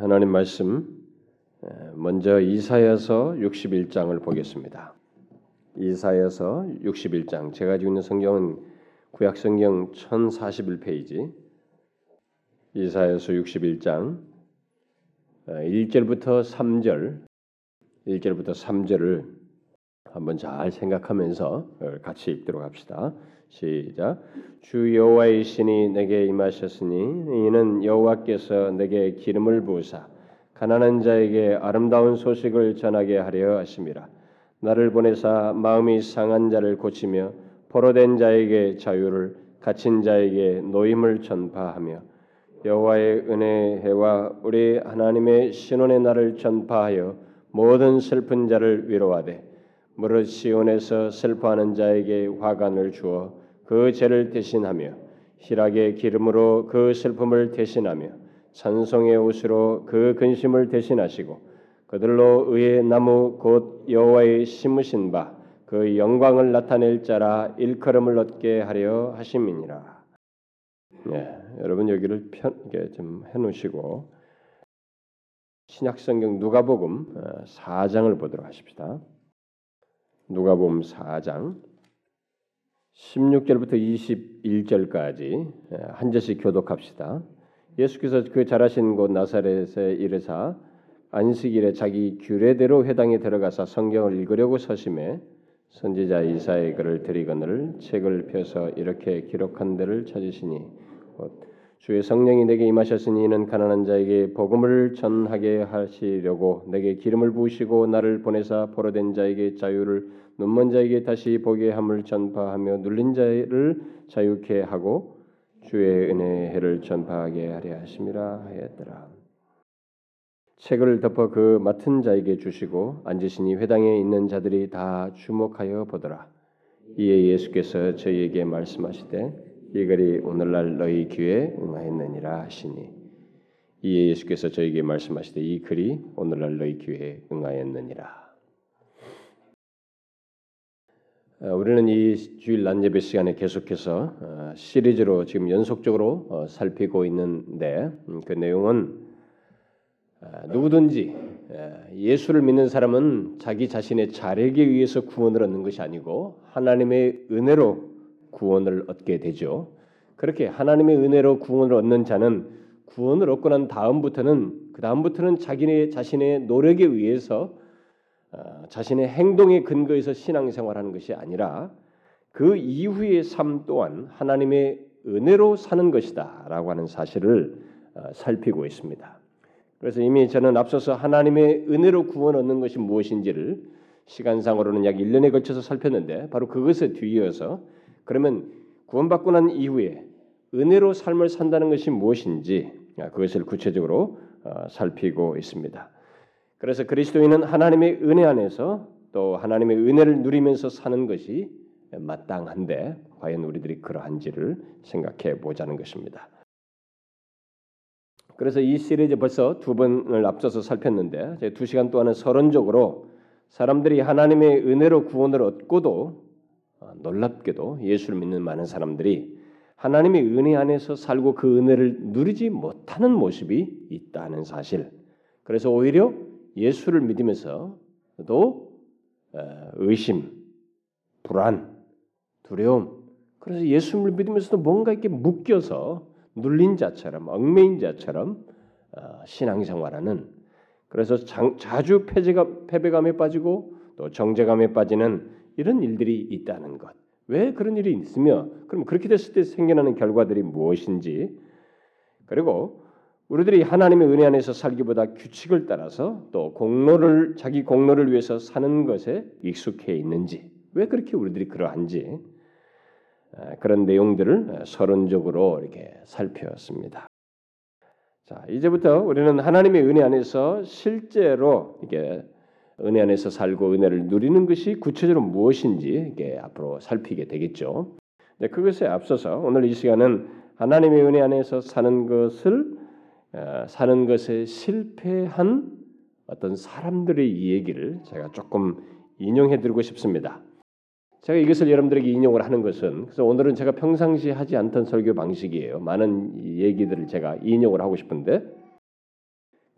하나님 말씀 먼저 이사야서 61장을 보겠습니다. 이사야서 61장 제가 가지고 있는 성경은 구약 성경 1041페이지 이사야서 61장 1절부터 3절 1절부터 3절을 한번 잘 생각하면서 같이 읽도록 합시다. 시작. 주 여호와의 신이 내게 임하셨으니 이는 여호와께서 내게 기름을 부으사 가난한 자에게 아름다운 소식을 전하게 하려 하심이라. 나를 보내사 마음이 상한 자를 고치며 포로된 자에게 자유를 갇힌 자에게 노임을 전파하며 여호와의 은혜 해와 우리 하나님의 신원의 날을 전파하여 모든 슬픈 자를 위로하되 무릇 시온에서 슬퍼하는 자에게 화관을 주어 그 죄를 대신하며 희락의 기름으로 그 슬픔을 대신하며 찬송의 옷으로 그 근심을 대신하시고 그들로 의의 나무 곧 여호와의 심으신 바 그 영광을 나타낼 자라 일컬음을 얻게 하려 하심이니라. 네, 여러분 여기를 편, 좀 해놓으시고 신약 성경 누가복음 4장을 어, 보도록 하십시다. 누가복음 4장 16절부터 21절까지 한 절씩 교독합시다. 예수께서 그 자라신 곳 나사렛에 이르사 안식일에 자기 규례대로 회당에 들어가서 성경을 읽으려고 서심해 선지자 이사의 글을 드리거늘 책을 펴서 이렇게 기록한 데를 찾으시니 주의 성령이 내게 임하셨으니 이는 가난한 자에게 복음을 전하게 하시려고 내게 기름을 부으시고 나를 보내사 포로된 자에게 자유를 눈먼 자에게 다시 보게 함을 전파하며 눌린 자를 자유케 하고 주의 은혜의 해를 전파하게 하려 하심이라 하였더라. 책을 덮어 그 맡은 자에게 주시고 앉으시니 회당에 있는 자들이 다 주목하여 보더라. 이에 예수께서 저희에게 말씀하시되 이 글이 오늘날 너희 귀에 응하였느니라 하시니 이에 예수께서 저에게 말씀하시되 이 글이 오늘날 너희 귀에 응하였느니라. 어, 우리는 이 주일 난예배 시간에 계속해서 어, 시리즈로 지금 연속적으로 어, 살피고 있는데 음, 그 내용은 누구든지 예수를 믿는 사람은 자기 자신의 자력에 의해서 구원을 얻는 것이 아니고 하나님의 은혜로 구원을 얻게 되죠. 그렇게 하나님의 은혜로 구원을 얻는 자는 구원을 얻고 난 다음부터는 그 다음부터는 자기네 자신의 노력에 의해서 어, 자신의 행동의 근거에서 신앙생활하는 것이 아니라 그 이후의 삶 또한 하나님의 은혜로 사는 것이다라고 하는 사실을 어, 살피고 있습니다. 그래서 이미 저는 앞서서 하나님의 은혜로 구원 얻는 것이 무엇인지를 시간상으로는 약 1년에 걸쳐서 살폈는데 바로 그것에 뒤이어서 그러면 구원받고 난 이후에 은혜로 삶을 산다는 것이 무엇인지 그것을 구체적으로 어, 살피고 있습니다. 그래서 그리스도인은 하나님의 은혜 안에서 또 하나님의 은혜를 누리면서 사는 것이 마땅한데 과연 우리들이 그러한지를 생각해 보자는 것입니다. 그래서 이 시리즈 벌써 두 번을 앞서서 살폈는데 두 시간 동안은 서론적으로 사람들이 하나님의 은혜로 구원을 얻고도 어, 놀랍게도 예수를 믿는 많은 사람들이 하나님의 은혜 안에서 살고 그 은혜를 누리지 못하는 모습이 있다는 사실. 그래서 오히려 예수를 믿으면서도 어, 의심, 불안, 두려움. 그래서 예수를 믿으면서도 뭔가 이렇게 묶여서 눌린 자처럼 얽매인 자처럼 어, 신앙생활하는 그래서 자주 패배감에 빠지고 또 정제감에 빠지는 이런 일들이 있다는 것. 왜 그런 일이 있으며 그럼 그렇게 됐을 때 생겨나는 결과들이 무엇인지 그리고 우리들이 하나님의 은혜 안에서 살기보다 규칙을 따라서 또 공로를 자기 공로를 위해서 사는 것에 익숙해 있는지 왜 그렇게 우리들이 그러한지 아, 그런 내용들을 서론적으로 이렇게 살펴봤습니다. 자 이제부터 우리는 하나님의 은혜 안에서 실제로 이게 은혜 안에서 살고 은혜를 누리는 것이 구체적으로 무엇인지 이게 앞으로 살피게 되겠죠. 네, 그것에 앞서서 오늘 이 시간은 하나님의 은혜 안에서 사는 것을 어, 사는 것에 실패한 어떤 사람들의 이야기를 제가 조금 인용해 드리고 싶습니다. 제가 이것을 여러분들에게 인용을 하는 것은 그래서 오늘은 제가 평상시 하지 않던 설교 방식이에요. 많은 얘기들을 제가 인용을 하고 싶은데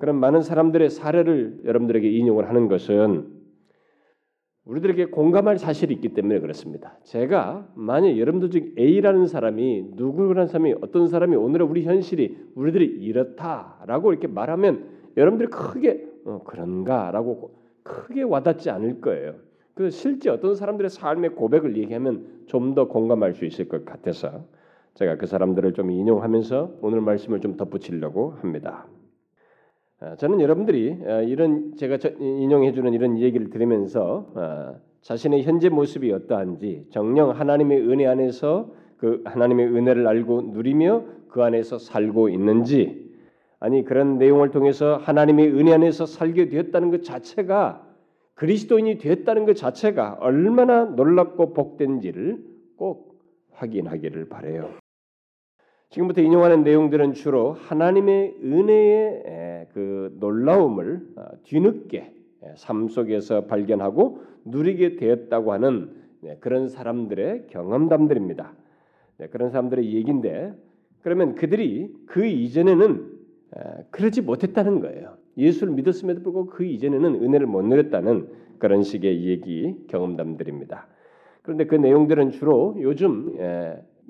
그런 많은 사람들의 사례를 여러분들에게 인용을 하는 것은 우리들에게 공감할 사실이 있기 때문에 그렇습니다. 제가 만약 여러분들 중 A라는 사람이 누구라는 사람이 어떤 사람이 오늘의 우리 현실이 우리들이 이렇다라고 이렇게 말하면 여러분들이 크게 어, 그런가라고 크게 와닿지 않을 거예요. 그 실제 어떤 사람들의 삶의 고백을 얘기하면 좀 더 공감할 수 있을 것 같아서 제가 그 사람들을 좀 인용하면서 오늘 말씀을 좀 덧붙이려고 합니다. 아, 저는 여러분들이 아, 이런 제가 인용해 주는 이런 얘기를 들으면서 아, 자신의 현재 모습이 어떠한지 정령 하나님의 은혜 안에서 그 하나님의 은혜를 알고 누리며 그 안에서 살고 있는지 아니 그런 내용을 통해서 하나님의 은혜 안에서 살게 되었다는 것 자체가 그리스도인이 되었다는 것 자체가 얼마나 놀랍고 복된지를 꼭 확인하기를 바래요. 지금부터 인용하는 내용들은 주로 하나님의 은혜의 그 놀라움을 어, 뒤늦게 삶 속에서 발견하고 누리게 되었다고 하는 네, 그런 사람들의 경험담들입니다. 네, 그런 사람들의 얘기인데 그러면 그들이 그 이전에는 그러지 못했다는 거예요. 예수를 믿었음에도 불구하고 그 이전에는 은혜를 못 누렸다는 그런 식의 얘기 경험담들입니다. 그런데 그 내용들은 주로 요즘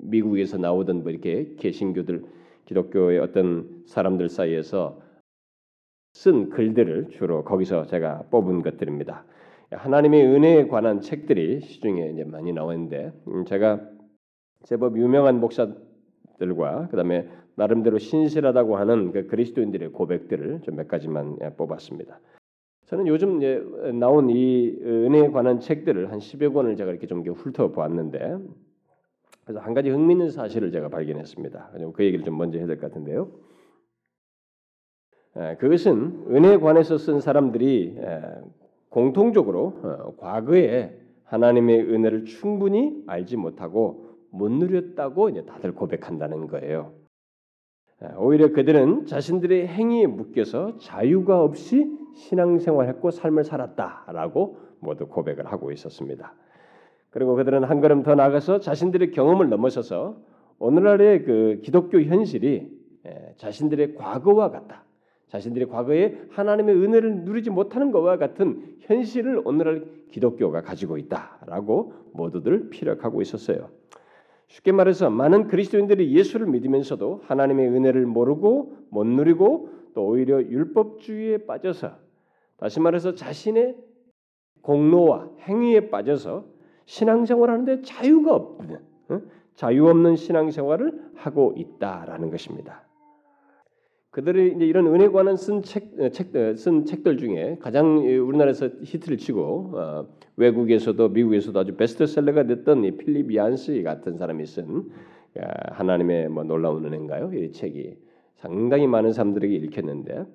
미국에서 나오던 뭐 이렇게 개신교들 기독교의 어떤 사람들 사이에서 쓴 글들을 주로 거기서 제가 뽑은 것들입니다. 하나님의 은혜에 관한 책들이 시중에 이제 많이 나오는데 음, 제가 제법 유명한 목사들과 그다음에 나름대로 신실하다고 하는 그 그리스도인들의 고백들을 좀 몇 가지만 예, 뽑았습니다. 저는 요즘 나온 이 은혜에 관한 책들을 한 10여 권을 제가 이렇게 좀 훑어보았는데 그래서 한 가지 흥미있는 사실을 제가 발견했습니다. 그 얘기를 좀 먼저 해야 될 것 같은데요. 그것은 은혜에 관해서 쓴 사람들이 공통적으로 어, 과거에 하나님의 은혜를 충분히 알지 못하고 못 누렸다고 다들 고백한다는 거예요. 오히려 그들은 자신들의 행위에 묶여서 자유가 없이 신앙생활했고 삶을 살았다라고 모두 고백을 하고 있었습니다. 그리고 그들은 한 걸음 더 나가서 자신들의 경험을 넘어서서 오늘날의 그 기독교 현실이 예, 자신들의 과거와 같다. 자신들의 과거에 하나님의 은혜를 누리지 못하는 것과 같은 현실을 오늘날 기독교가 가지고 있다라고 모두들 피력하고 있었어요. 쉽게 말해서 많은 그리스도인들이 예수를 믿으면서도 하나님의 은혜를 모르고 못 누리고 또 오히려 율법주의에 빠져서 다시 말해서 자신의 공로와 행위에 빠져서 신앙생활 하는데 자유가 없는 자유 없는 신앙생활을 하고 있다라는 것입니다. 그들이 이제 이런 은혜 관한 쓴 책, 어, 책, 어, 쓴 책들 중에 가장 우리나라에서 히트를 치고 어, 외국에서도 미국에서도 아주 베스트셀러가 됐던 이 필립 얀스 같은 사람이 쓴 하나님의 뭐 놀라운 은혜인가요? 이 책이 상당히 많은 사람들에게 읽혔는데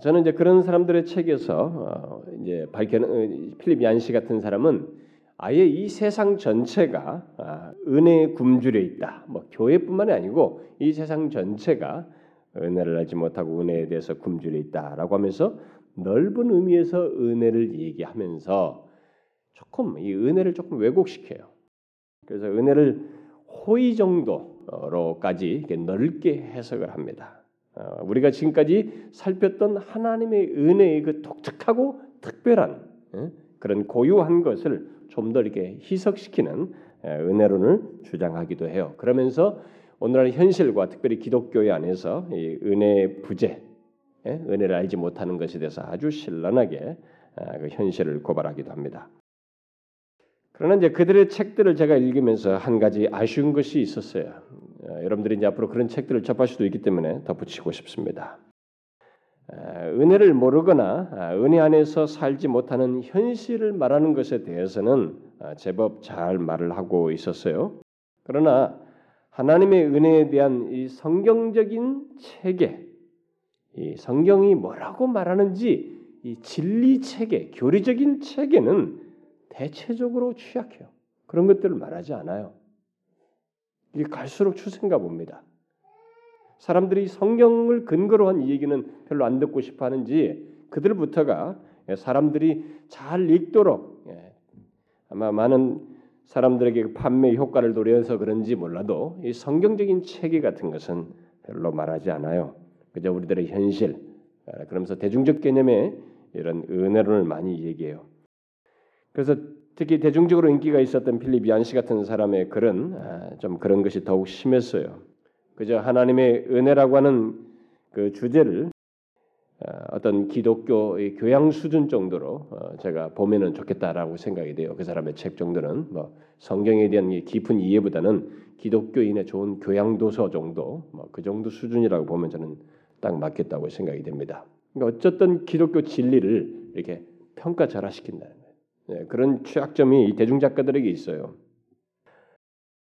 저는 이제 그런 사람들의 책에서 어, 이제 밝혀 필립 얀시 같은 사람은 아예 이 세상 전체가 아, 은혜의 굶주려 있다. 뭐 교회뿐만이 아니고 이 세상 전체가 은혜를 알지 못하고 은혜에 대해서 굶주려 있다라고 하면서 넓은 의미에서 은혜를 얘기하면서 조금 이 은혜를 조금 왜곡시켜요. 그래서 은혜를 호의 정도로까지 넓게 해석을 합니다. 어, 우리가 지금까지 살폈던 하나님의 은혜의 그 독특하고 특별한 예, 그런 고유한 것을 좀 더 이렇게 희석시키는 예, 은혜론을 주장하기도 해요. 그러면서 오늘날 현실과 특별히 기독교회 안에서 이 은혜의 부재, 예, 은혜를 알지 못하는 것에 대해서 아주 신랄하게 아, 그 현실을 고발하기도 합니다. 그러나 이제 그들의 책들을 제가 읽으면서 한 가지 아쉬운 것이 있었어요. 어, 여러분들이 이제 앞으로 그런 책들을 접할 수도 있기 때문에 덧붙이고 싶습니다. 은혜를 모르거나 아, 은혜 안에서 살지 못하는 현실을 말하는 것에 대해서는 아, 제법 잘 말을 하고 있었어요. 그러나 하나님의 은혜에 대한 이 성경적인 체계, 이 성경이 뭐라고 말하는지 이 진리 체계, 교리적인 체계는 대체적으로 취약해요. 그런 것들을 말하지 않아요. 이게 갈수록 추세인가 봅니다. 사람들이 성경을 근거로 한 얘기는 별로 안 듣고 싶어 하는지 그들부터가 사람들이 잘 읽도록 예, 아마 많은 사람들에게 그 판매 효과를 노려서 그런지 몰라도 이 성경적인 체계 같은 것은 별로 말하지 않아요. 그저 우리들의 현실. 아, 그러면서 대중적 개념의 이런 은혜론을 많이 얘기해요. 그래서 특히 대중적으로 인기가 있었던 필립 얀시 같은 사람의 글은 아, 좀 그런 것이 더욱 심했어요. 그저 하나님의 은혜라고 하는 그 주제를 아, 어떤 기독교의 교양 수준 정도로 어, 제가 보면은 좋겠다라고 생각이 돼요. 그 사람의 책 정도는 뭐 성경에 대한 깊은 이해보다는 기독교인의 좋은 교양 도서 정도, 뭐 그 정도 수준이라고 보면 저는 딱 맞겠다고 생각이 됩니다. 그러니까 어쨌든 기독교 진리를 이렇게 평가절하시킨다는 거예요. 네, 그런 취약점이 대중 작가들에게 있어요.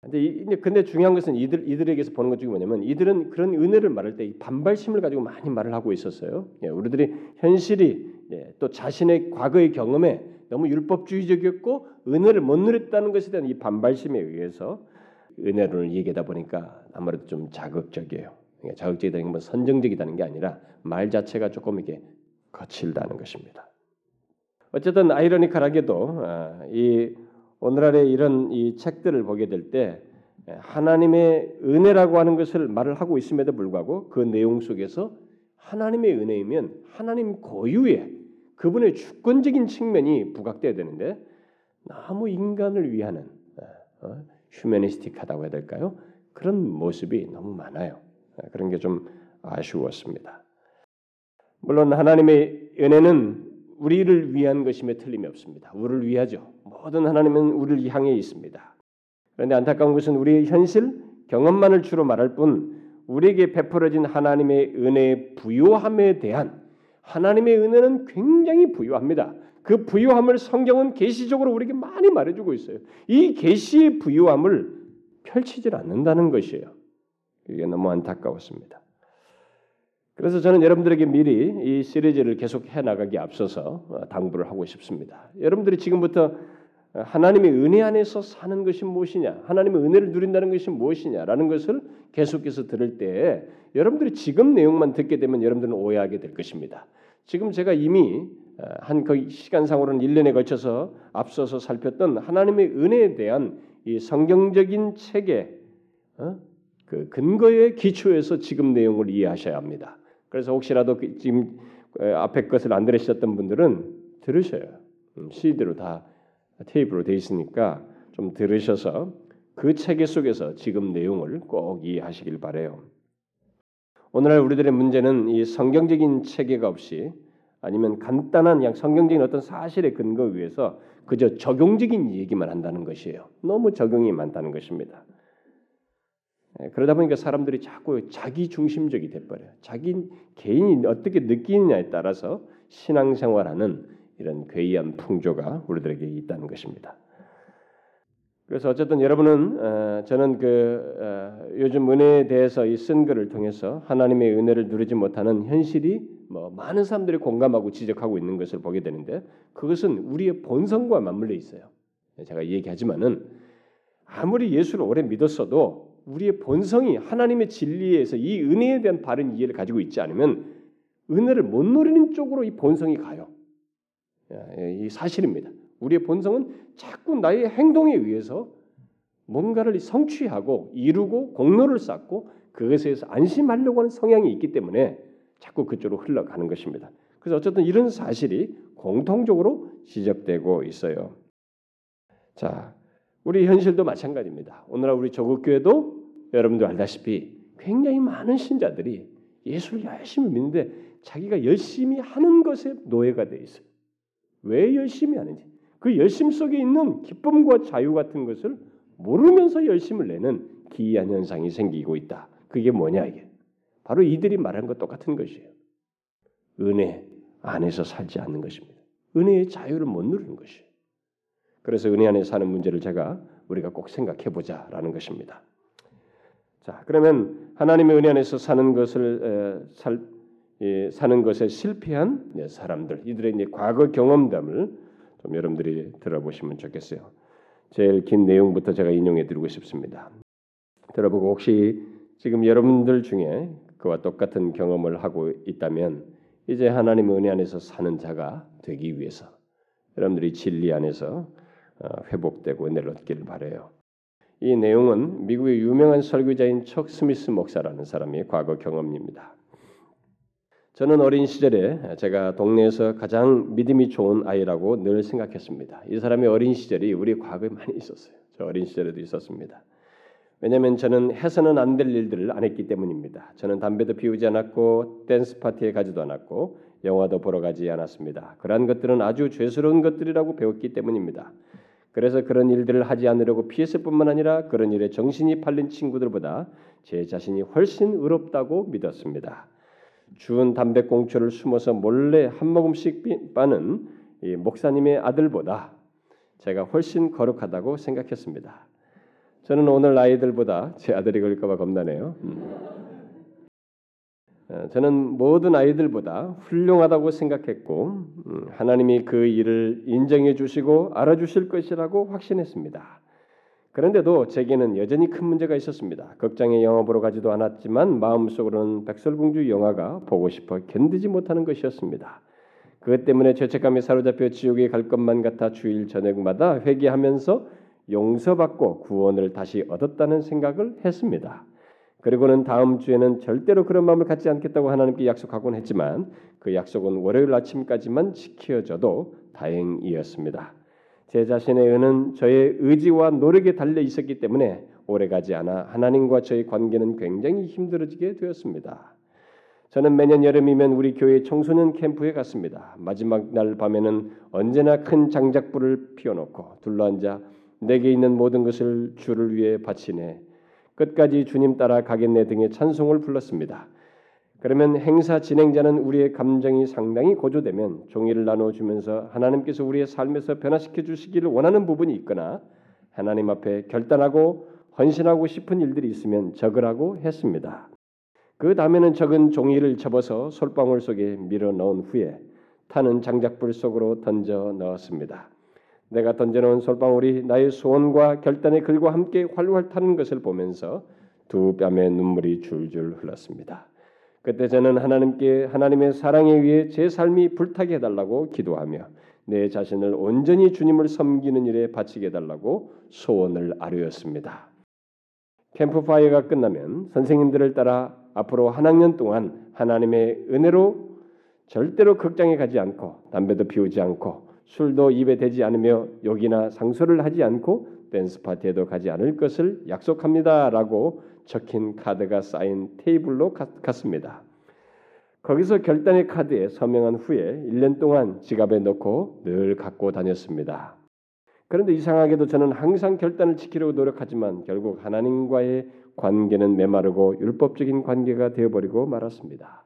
근데 이, 근데 중요한 것은 이들 이들에게서 보는 것 중에 뭐냐면 이들은 그런 은혜를 말할 때 반발심을 가지고 많이 말을 하고 있었어요. 예, 우리들이 현실이 예, 또 자신의 과거의 경험에 너무 율법주의적이었고 은혜를 못 누렸다는 것에 대한 이 반발심에 의해서 은혜론을 얘기하다 보니까 아무래도 좀 자극적이에요. 그러니까 자극적이다는 건 선정적이다는 게 아니라 말 자체가 조금 이게 거칠다는 것입니다. 어쨌든 아이러니컬하게도 아, 이 오늘날의 이런 이 책들을 보게 될 때 하나님의 은혜라고 하는 것을 말을 하고 있음에도 불구하고 그 내용 속에서 하나님의 은혜이면 하나님 고유의 그분의 주권적인 측면이 부각돼야 되는데 너무 인간을 위하는 어, 휴메니스틱하다고 해야 될까요? 그런 모습이 너무 많아요. 그런 게 좀 아쉬웠습니다. 물론 하나님의 은혜는 우리를 위한 것임에 틀림이 없습니다. 우리를 위하죠. 모든 하나님은 우리를 향해 있습니다. 그런데 안타까운 것은 우리의 현실 경험만을 주로 말할 뿐 우리에게 베풀어진 하나님의 은혜의 부요함에 대한 하나님의 은혜는 굉장히 부요합니다. 그 부요함을 성경은 계시적으로 우리에게 많이 말해주고 있어요. 이 계시의 부요함을 펼치질 않는다는 것이에요. 이게 너무 안타까웠습니다. 그래서 저는 여러분들에게 미리 이 시리즈를 계속 해 나가기 앞서서 어, 당부를 하고 싶습니다. 여러분들이 지금부터 하나님의 은혜 안에서 사는 것이 무엇이냐, 하나님의 은혜를 누린다는 것이 무엇이냐라는 것을 계속해서 들을 때 여러분들이 지금 내용만 듣게 되면 여러분들은 오해하게 될 것입니다. 지금 제가 이미 어, 한 거의 시간상으로는 1년에 걸쳐서 앞서서 살폈던 하나님의 은혜에 대한 이 성경적인 체계, 어? 그 근거의 기초에서 지금 내용을 이해하셔야 합니다. 그래서 혹시라도 그 지금 앞에 것을 안 들으셨던 분들은 들으셔요. 음, CD로 다 테이프로 돼 있으니까 좀 들으셔서 그 체계 속에서 지금 내용을 꼭 이해하시길 바래요. 오늘날 우리들의 문제는 이 성경적인 체계가 없이 아니면 간단한 그냥 성경적인 어떤 사실의 근거 위에서 그저 적용적인 얘기만 한다는 것이에요. 너무 적용이 많다는 것입니다. 예, 그러다 보니까 사람들이 자꾸 자기 중심적이 돼버려요. 자기 개인이 어떻게 느끼느냐에 따라서 신앙생활하는 이런 괴이한 풍조가 우리들에게 있다는 것입니다. 그래서 어쨌든 여러분은 어, 저는 그 어, 요즘 은혜에 대해서 이 쓴 글을 통해서 하나님의 은혜를 누리지 못하는 현실이 뭐 많은 사람들이 공감하고 지적하고 있는 것을 보게 되는데 그것은 우리의 본성과 맞물려 있어요. 제가 얘기하지만은 아무리 예수를 오래 믿었어도 우리의 본성이 하나님의 진리에서 이 은혜에 대한 바른 이해를 가지고 있지 않으면 은혜를 못 누리는 쪽으로 이 본성이 가요. 이 사실입니다. 우리의 본성은 자꾸 나의 행동에 의해서 뭔가를 성취하고 이루고 공로를 쌓고 그것에 서 안심하려고 하는 성향이 있기 때문에 자꾸 그쪽으로 흘러가는 것입니다. 그래서 어쨌든 이런 사실이 공통적으로 지적되고 있어요. 자, 우리 현실도 마찬가지입니다. 오늘날 우리 조국 교회도 여러분도 알다시피 굉장히 많은 신자들이 예수를 열심히 믿는데 자기가 열심히 하는 것에 노예가 돼 있어요. 왜 열심히 하는지 그 열심 속에 있는 기쁨과 자유 같은 것을 모르면서 열심을 내는 기이한 현상이 생기고 있다. 그게 뭐냐 이게 바로 이들이 말한 것 똑같은 것이에요. 은혜 안에서 살지 않는 것입니다. 은혜의 자유를 못 누리는 것이에요. 그래서 은혜 안에 사는 문제를 제가 우리가 꼭 생각해 보자라는 것입니다. 자, 그러면 하나님의 은혜 안에서 사는 것을 에, 살, 예, 사는 것에 실패한 네, 사람들, 이들의 이제 과거 경험담을 좀 여러분들이 들어보시면 좋겠어요. 제일 긴 내용부터 제가 인용해 드리고 싶습니다. 들어보고 혹시 지금 여러분들 중에 그와 똑같은 경험을 하고 있다면 이제 하나님의 은혜 안에서 사는 자가 되기 위해서 여러분들이 진리 안에서 어, 회복되고 은혜를 얻기를 바래요. 이 내용은 미국의 유명한 설교자인 척 스미스 목사라는 사람의 과거 경험입니다. 저는 어린 시절에 제가 동네에서 가장 믿음이 좋은 아이라고 늘 생각했습니다. 이 사람의 어린 시절이 우리 과거에 많이 있었어요. 저 어린 시절에도 있었습니다. 왜냐하면 저는 해서는 안 될 일들을 안 했기 때문입니다. 저는 담배도 피우지 않았고 댄스 파티에 가지도 않았고 영화도 보러 가지 않았습니다. 그러한 것들은 아주 죄스러운 것들이라고 배웠기 때문입니다. 그래서 그런 일들을 하지 않으려고 피했을 뿐만 아니라 그런 일에 정신이 팔린 친구들보다 제 자신이 훨씬 의롭다고 믿었습니다. 주운 담배꽁초를 숨어서 몰래 한 모금씩 빠는 목사님의 아들보다 제가 훨씬 거룩하다고 생각했습니다. 저는 오늘 아이들보다 제 아들이 걸릴까봐 겁나네요. 음. 어, 저는 모든 아이들보다 훌륭하다고 생각했고 음, 하나님이 그 일을 인정해 주시고 알아주실 것이라고 확신했습니다. 그런데도 제게는 여전히 큰 문제가 있었습니다. 극장에 영화 보러 가지도 않았지만 마음속으로는 백설공주 영화가 보고 싶어 견디지 못하는 것이었습니다. 그것 때문에 죄책감에 사로잡혀 지옥에 갈 것만 같아 주일 저녁마다 회개하면서 용서받고 구원을 다시 얻었다는 생각을 했습니다. 그리고는 다음 주에는 절대로 그런 마음을 갖지 않겠다고 하나님께 약속하곤 했지만 그 약속은 월요일 아침까지만 지켜져도 다행이었습니다. 제 자신의 은은 저의 의지와 노력에 달려 있었기 때문에 오래가지 않아 하나님과 저의 관계는 굉장히 힘들어지게 되었습니다. 저는 매년 여름이면 우리 교회 청소년 캠프에 갔습니다. 마지막 날 밤에는 언제나 큰 장작불을 피워놓고 둘러앉아 내게 있는 모든 것을 주를 위해 바치네 끝까지 주님 따라 가겠네 등의 찬송을 불렀습니다. 그러면 행사 진행자는 우리의 감정이 상당히 고조되면 종이를 나눠 주면서 하나님께서 우리의 삶에서 변화시켜 주시기를 원하는 부분이 있거나 하나님 앞에 결단하고 헌신하고 싶은 일들이 있으면 적으라고 했습니다. 그 다음에는 적은 종이를 접어서 솔방울 속에 밀어 넣은 후에 타는 장작불 속으로 던져 넣었습니다. 내가 던져놓은 솔방울이 나의 소원과 결단의 글과 함께 활활 타는 것을 보면서 두 뺨에 눈물이 줄줄 흘렀습니다. 그때 저는 하나님께 하나님의 사랑에 의해 제 삶이 불타게 해달라고 기도하며 내 자신을 온전히 주님을 섬기는 일에 바치게 해달라고 소원을 아뢰었습니다. 캠프파이어가 끝나면 선생님들을 따라 앞으로 한 학년 동안 하나님의 은혜로 절대로 극장에 가지 않고 담배도 피우지 않고 술도 입에 대지 않으며 욕이나 상소리를 하지 않고 댄스 파티에도 가지 않을 것을 약속합니다라고 적힌 카드가 쌓인 테이블로 갔습니다. 거기서 결단의 카드에 서명한 후에 1년 동안 지갑에 넣고 늘 갖고 다녔습니다. 그런데 이상하게도 저는 항상 결단을 지키려고 노력하지만 결국 하나님과의 관계는 메마르고 율법적인 관계가 되어버리고 말았습니다.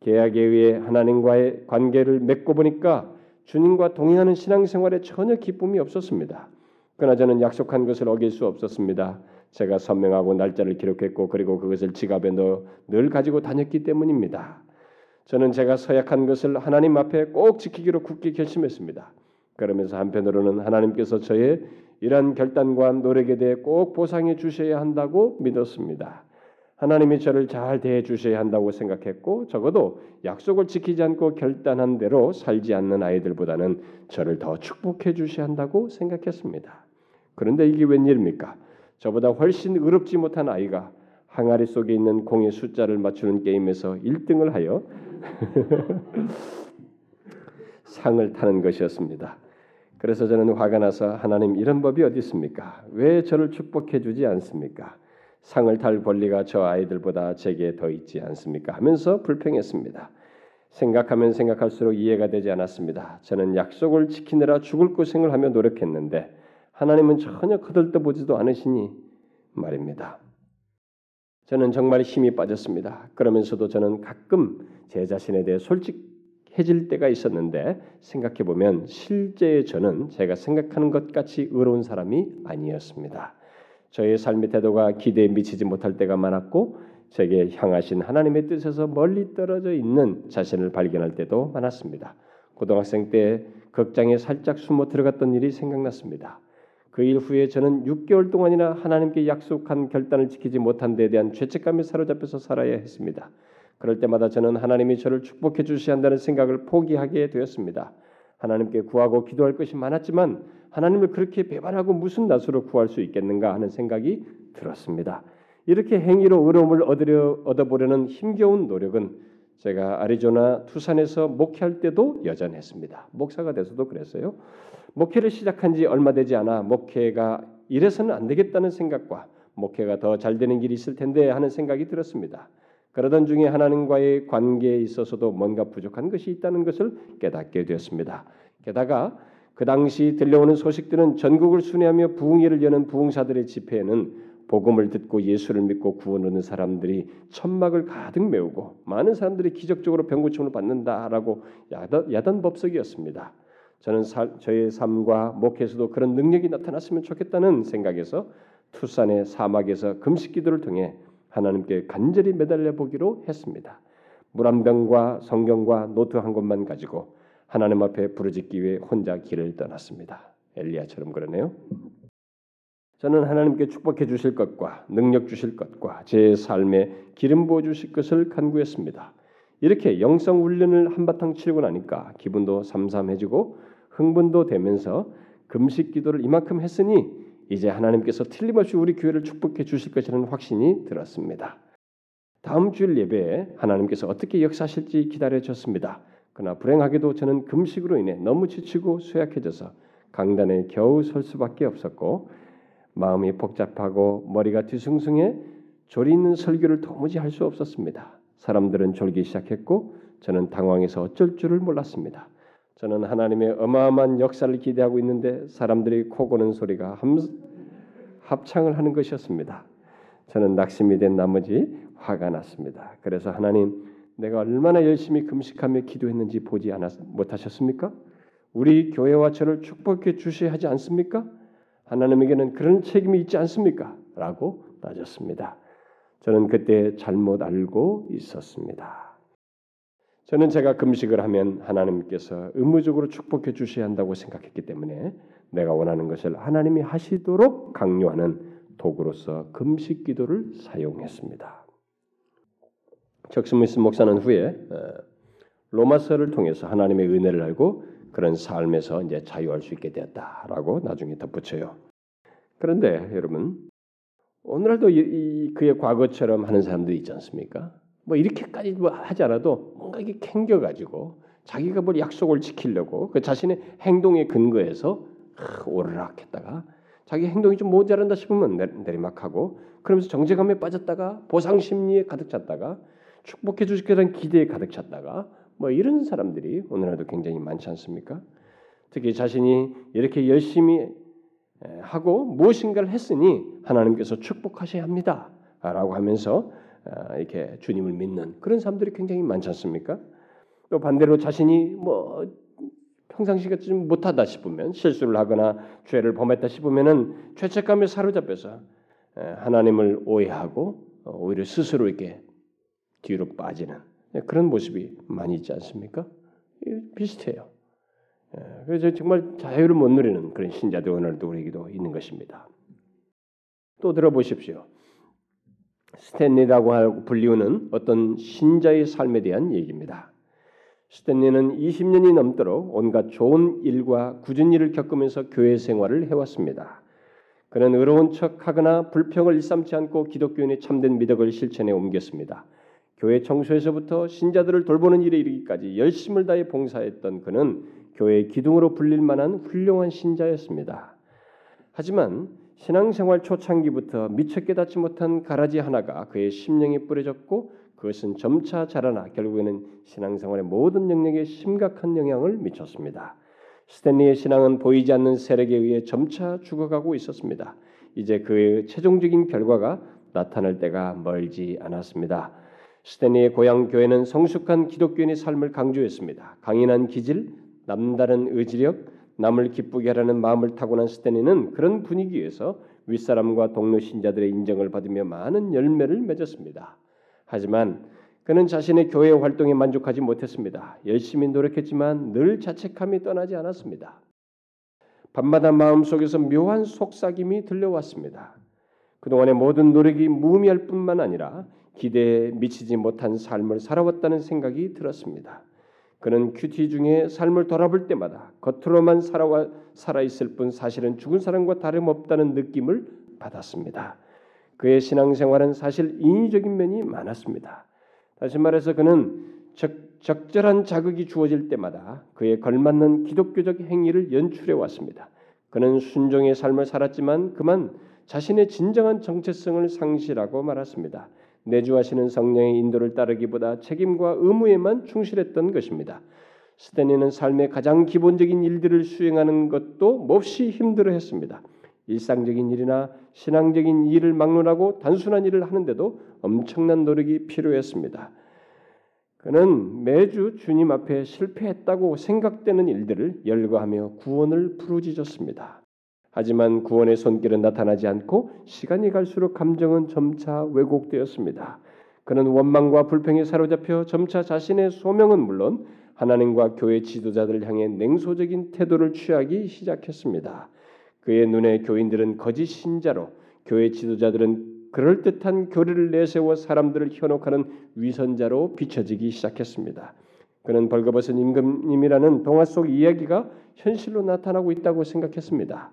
계약에 의해 하나님과의 관계를 맺고 보니까 주님과 동행하는 신앙생활에 전혀 기쁨이 없었습니다. 그러나 저는 약속한 것을 어길 수 없었습니다. 제가 선명하고 날짜를 기록했고 그리고 그것을 지갑에 넣어 늘 가지고 다녔기 때문입니다. 저는 제가 서약한 것을 하나님 앞에 꼭 지키기로 굳게 결심했습니다. 그러면서 한편으로는 하나님께서 저의 이러한 결단과 노력에 대해 꼭 보상해 주셔야 한다고 믿었습니다. 하나님이 저를 잘 대해 주셔야 한다고 생각했고 적어도 약속을 지키지 않고 결단한 대로 살지 않는 아이들보다는 저를 더 축복해 주셔야 한다고 생각했습니다. 그런데 이게 웬일입니까? 저보다 훨씬 의롭지 못한 아이가 항아리 속에 있는 공의 숫자를 맞추는 게임에서 1등을 하여 상을 타는 것이었습니다. 그래서 저는 화가 나서 하나님 이런 법이 어디 있습니까? 왜 저를 축복해 주지 않습니까? 상을 탈 권리가 저 아이들보다 제게 더 있지 않습니까? 하면서 불평했습니다. 생각하면 생각할수록 이해가 되지 않았습니다. 저는 약속을 지키느라 죽을 고생을 하며 노력했는데 하나님은 전혀 거들떠보지도 않으시니 말입니다. 저는 정말 힘이 빠졌습니다. 그러면서도 저는 가끔 제 자신에 대해 솔직해질 때가 있었는데 생각해 보면 실제 저는 제가 생각하는 것 같이 의로운 사람이 아니었습니다. 저의 삶의 태도가 기대에 미치지 못할 때가 많았고 제게 향하신 하나님의 뜻에서 멀리 떨어져 있는 자신을 발견할 때도 많았습니다. 고등학생 때 극장에 살짝 숨어 들어갔던 일이 생각났습니다. 그 일 후에 저는 6개월 동안이나 하나님께 약속한 결단을 지키지 못한 데에 대한 죄책감에 사로잡혀서 살아야 했습니다. 그럴 때마다 저는 하나님이 저를 축복해 주셔야 한다는 생각을 포기하게 되었습니다. 하나님께 구하고 기도할 것이 많았지만 하나님을 그렇게 배반하고 무슨 낯으로 구할 수 있겠는가 하는 생각이 들었습니다. 이렇게 행위로 의로움을 얻으려 얻어보려는 힘겨운 노력은 제가 아리조나 투산에서 목회할 때도 여전했습니다. 목사가 돼서도 그랬어요. 목회를 시작한 지 얼마 되지 않아 목회가 이래서는 안 되겠다는 생각과 목회가 더 잘 되는 길이 있을 텐데 하는 생각이 들었습니다. 그러던 중에 하나님과의 관계에 있어서도 뭔가 부족한 것이 있다는 것을 깨닫게 되었습니다. 게다가 그 당시 들려오는 소식들은 전국을 순회하며 부흥회를 여는 부흥사들의 집회에는 복음을 듣고 예수를 믿고 구원 얻는 사람들이 천막을 가득 메우고 많은 사람들이 기적적으로 병고침을 받는다라고 야단, 야단 법석이었습니다. 저는 사, 저의 삶과 목회에서도 그런 능력이 나타났으면 좋겠다는 생각에서 투산의 사막에서 금식 기도를 통해 하나님께 간절히 매달려 보기로 했습니다. 물 한 병과 성경과 노트 한 권만 가지고 하나님 앞에 부르짖기 위해 혼자 길을 떠났습니다. 엘리야처럼 그러네요. 저는 하나님께 축복해 주실 것과 능력 주실 것과 제 삶에 기름 부어 주실 것을 간구했습니다. 이렇게 영성 훈련을 한바탕 치르고 나니까 기분도 삼삼해지고 흥분도 되면서 금식 기도를 이만큼 했으니 이제 하나님께서 틀림없이 우리 교회를 축복해 주실 것이라는 확신이 들었습니다. 다음 주일 예배에 하나님께서 어떻게 역사하실지 기다려졌습니다. 그러나 불행하게도 저는 금식으로 인해 너무 지치고 쇠약해져서 강단에 겨우 설 수밖에 없었고 마음이 복잡하고 머리가 뒤숭숭해 조리 있는 설교를 도무지 할 수 없었습니다. 사람들은 졸기 시작했고 저는 당황해서 어쩔 줄을 몰랐습니다. 저는 하나님의 어마어마한 역사를 기대하고 있는데 사람들이 코 고는 소리가 함, 합창을 하는 것이었습니다. 저는 낙심이 된 나머지 화가 났습니다. 그래서 하나님, 내가 얼마나 열심히 금식하며 기도했는지 보지 않았, 못하셨습니까? 우리 교회와 저를 축복해 주셔야 하지 않습니까? 하나님에게는 그런 책임이 있지 않습니까? 라고 따졌습니다. 저는 그때 잘못 알고 있었습니다. 저는 제가 금식을 하면 하나님께서 의무적으로 축복해 주셔야 한다고 생각했기 때문에 내가 원하는 것을 하나님이 하시도록 강요하는 도구로서 금식 기도를 사용했습니다. 척스미스 목사는 후에 로마서를 통해서 하나님의 은혜를 알고 그런 삶에서 이제 자유할 수 있게 되었다라고 나중에 덧붙여요. 그런데 여러분 오늘날도 그의 과거처럼 하는 사람들이 있지 않습니까? 뭐 이렇게까지 뭐 하지 않아도 뭔가 이게 캥겨 가지고 자기가 뭘 약속을 지키려고 그 자신의 행동에 근거해서 오르락 했다가 자기 행동이 좀 모자란다 싶으면 내리막하고 그러면서 정제감에 빠졌다가 보상 심리에 가득 찼다가 축복해 거라는 기대에 가득 찼다가 뭐 이런 사람들이 오늘날도 굉장히 많지 않습니까? 특히 자신이 이렇게 열심히 하고 무엇인가를 했으니 하나님께서 축복하셔야 합니다라고 하면서 아, 이렇게 주님을 믿는 그런 사람들이 굉장히 많지 않습니까? 또 반대로 자신이 뭐 평상시 좀 못하다 싶으면 실수를 하거나 죄를 범했다 싶으면은 죄책감에 사로잡혀서 하나님을 오해하고 어, 오히려 스스로 이렇게 뒤로 빠지는 그런 모습이 많이 있지 않습니까? 비슷해요. 그래서 정말 자유를 못 누리는 그런 신자들 오늘도 우리에게도 있는 것입니다. 또 들어보십시오. 스탠리라고 불리우는 어떤 신자의 삶에 대한 얘기입니다. 스탠리는 20년이 넘도록 온갖 좋은 일과 굳은 일을 겪으면서 교회 생활을 해왔습니다. 그는 의로운 척하거나 불평을 일삼지 않고 기독교인의 참된 미덕을 실천해 옮겼습니다. 교회 청소에서부터 신자들을 돌보는 일에 이르기까지 열심을 다해 봉사했던 그는 교회의 기둥으로 불릴 만한 훌륭한 신자였습니다. 하지만 신앙생활 초창기부터 미처 깨닫지 못한 가라지 하나가 그의 심령에 뿌려졌고 그것은 점차 자라나 결국에는 신앙생활의 모든 영역에 심각한 영향을 미쳤습니다. 스탠리의 신앙은 보이지 않는 세력에 의해 점차 죽어가고 있었습니다. 이제 그의 최종적인 결과가 나타날 때가 멀지 않았습니다. 스탠리의 고향 교회는 성숙한 기독교인의 삶을 강조했습니다. 강인한 기질, 남다른 의지력, 남을 기쁘게 하라는 마음을 타고난 스탠리는 그런 분위기에서 윗사람과 동료 신자들의 인정을 받으며 많은 열매를 맺었습니다. 하지만 그는 자신의 교회 활동에 만족하지 못했습니다. 열심히 노력했지만 늘 자책감이 떠나지 않았습니다. 밤마다 마음속에서 묘한 속삭임이 들려왔습니다. 그동안의 모든 노력이 무의미할 뿐만 아니라 기대에 미치지 못한 삶을 살아왔다는 생각이 들었습니다. 그는 큐티 중에 삶을 돌아볼 때마다 겉으로만 살아와 살아 있을 뿐 사실은 죽은 사람과 다름없다는 느낌을 받았습니다. 그의 신앙생활은 사실 인위적인 면이 많았습니다. 다시 말해서 그는 적, 적절한 자극이 주어질 때마다 그에 걸맞는 기독교적 행위를 연출해 왔습니다. 그는 순종의 삶을 살았지만 그만 자신의 진정한 정체성을 상실하고 말았습니다. 내주하시는 성령의 인도를 따르기보다 책임과 의무에만 충실했던 것입니다. 스테니는 삶의 가장 기본적인 일들을 수행하는 것도 몹시 힘들어했습니다. 일상적인 일이나 신앙적인 일을 막론하고 단순한 일을 하는데도 엄청난 노력이 필요했습니다. 그는 매주 주님 앞에 실패했다고 생각되는 일들을 열거하며 구원을 부르짖었습니다. 하지만 구원의 손길은 나타나지 않고 시간이 갈수록 감정은 점차 왜곡되었습니다. 그는 원망과 불평에 사로잡혀 점차 자신의 소명은 물론 하나님과 교회 지도자들을 향해 냉소적인 태도를 취하기 시작했습니다. 그의 눈에 교인들은 거짓 신자로 교회 지도자들은 그럴듯한 교리를 내세워 사람들을 현혹하는 위선자로 비춰지기 시작했습니다. 그는 벌거벗은 임금님이라는 동화 속 이야기가 현실로 나타나고 있다고 생각했습니다.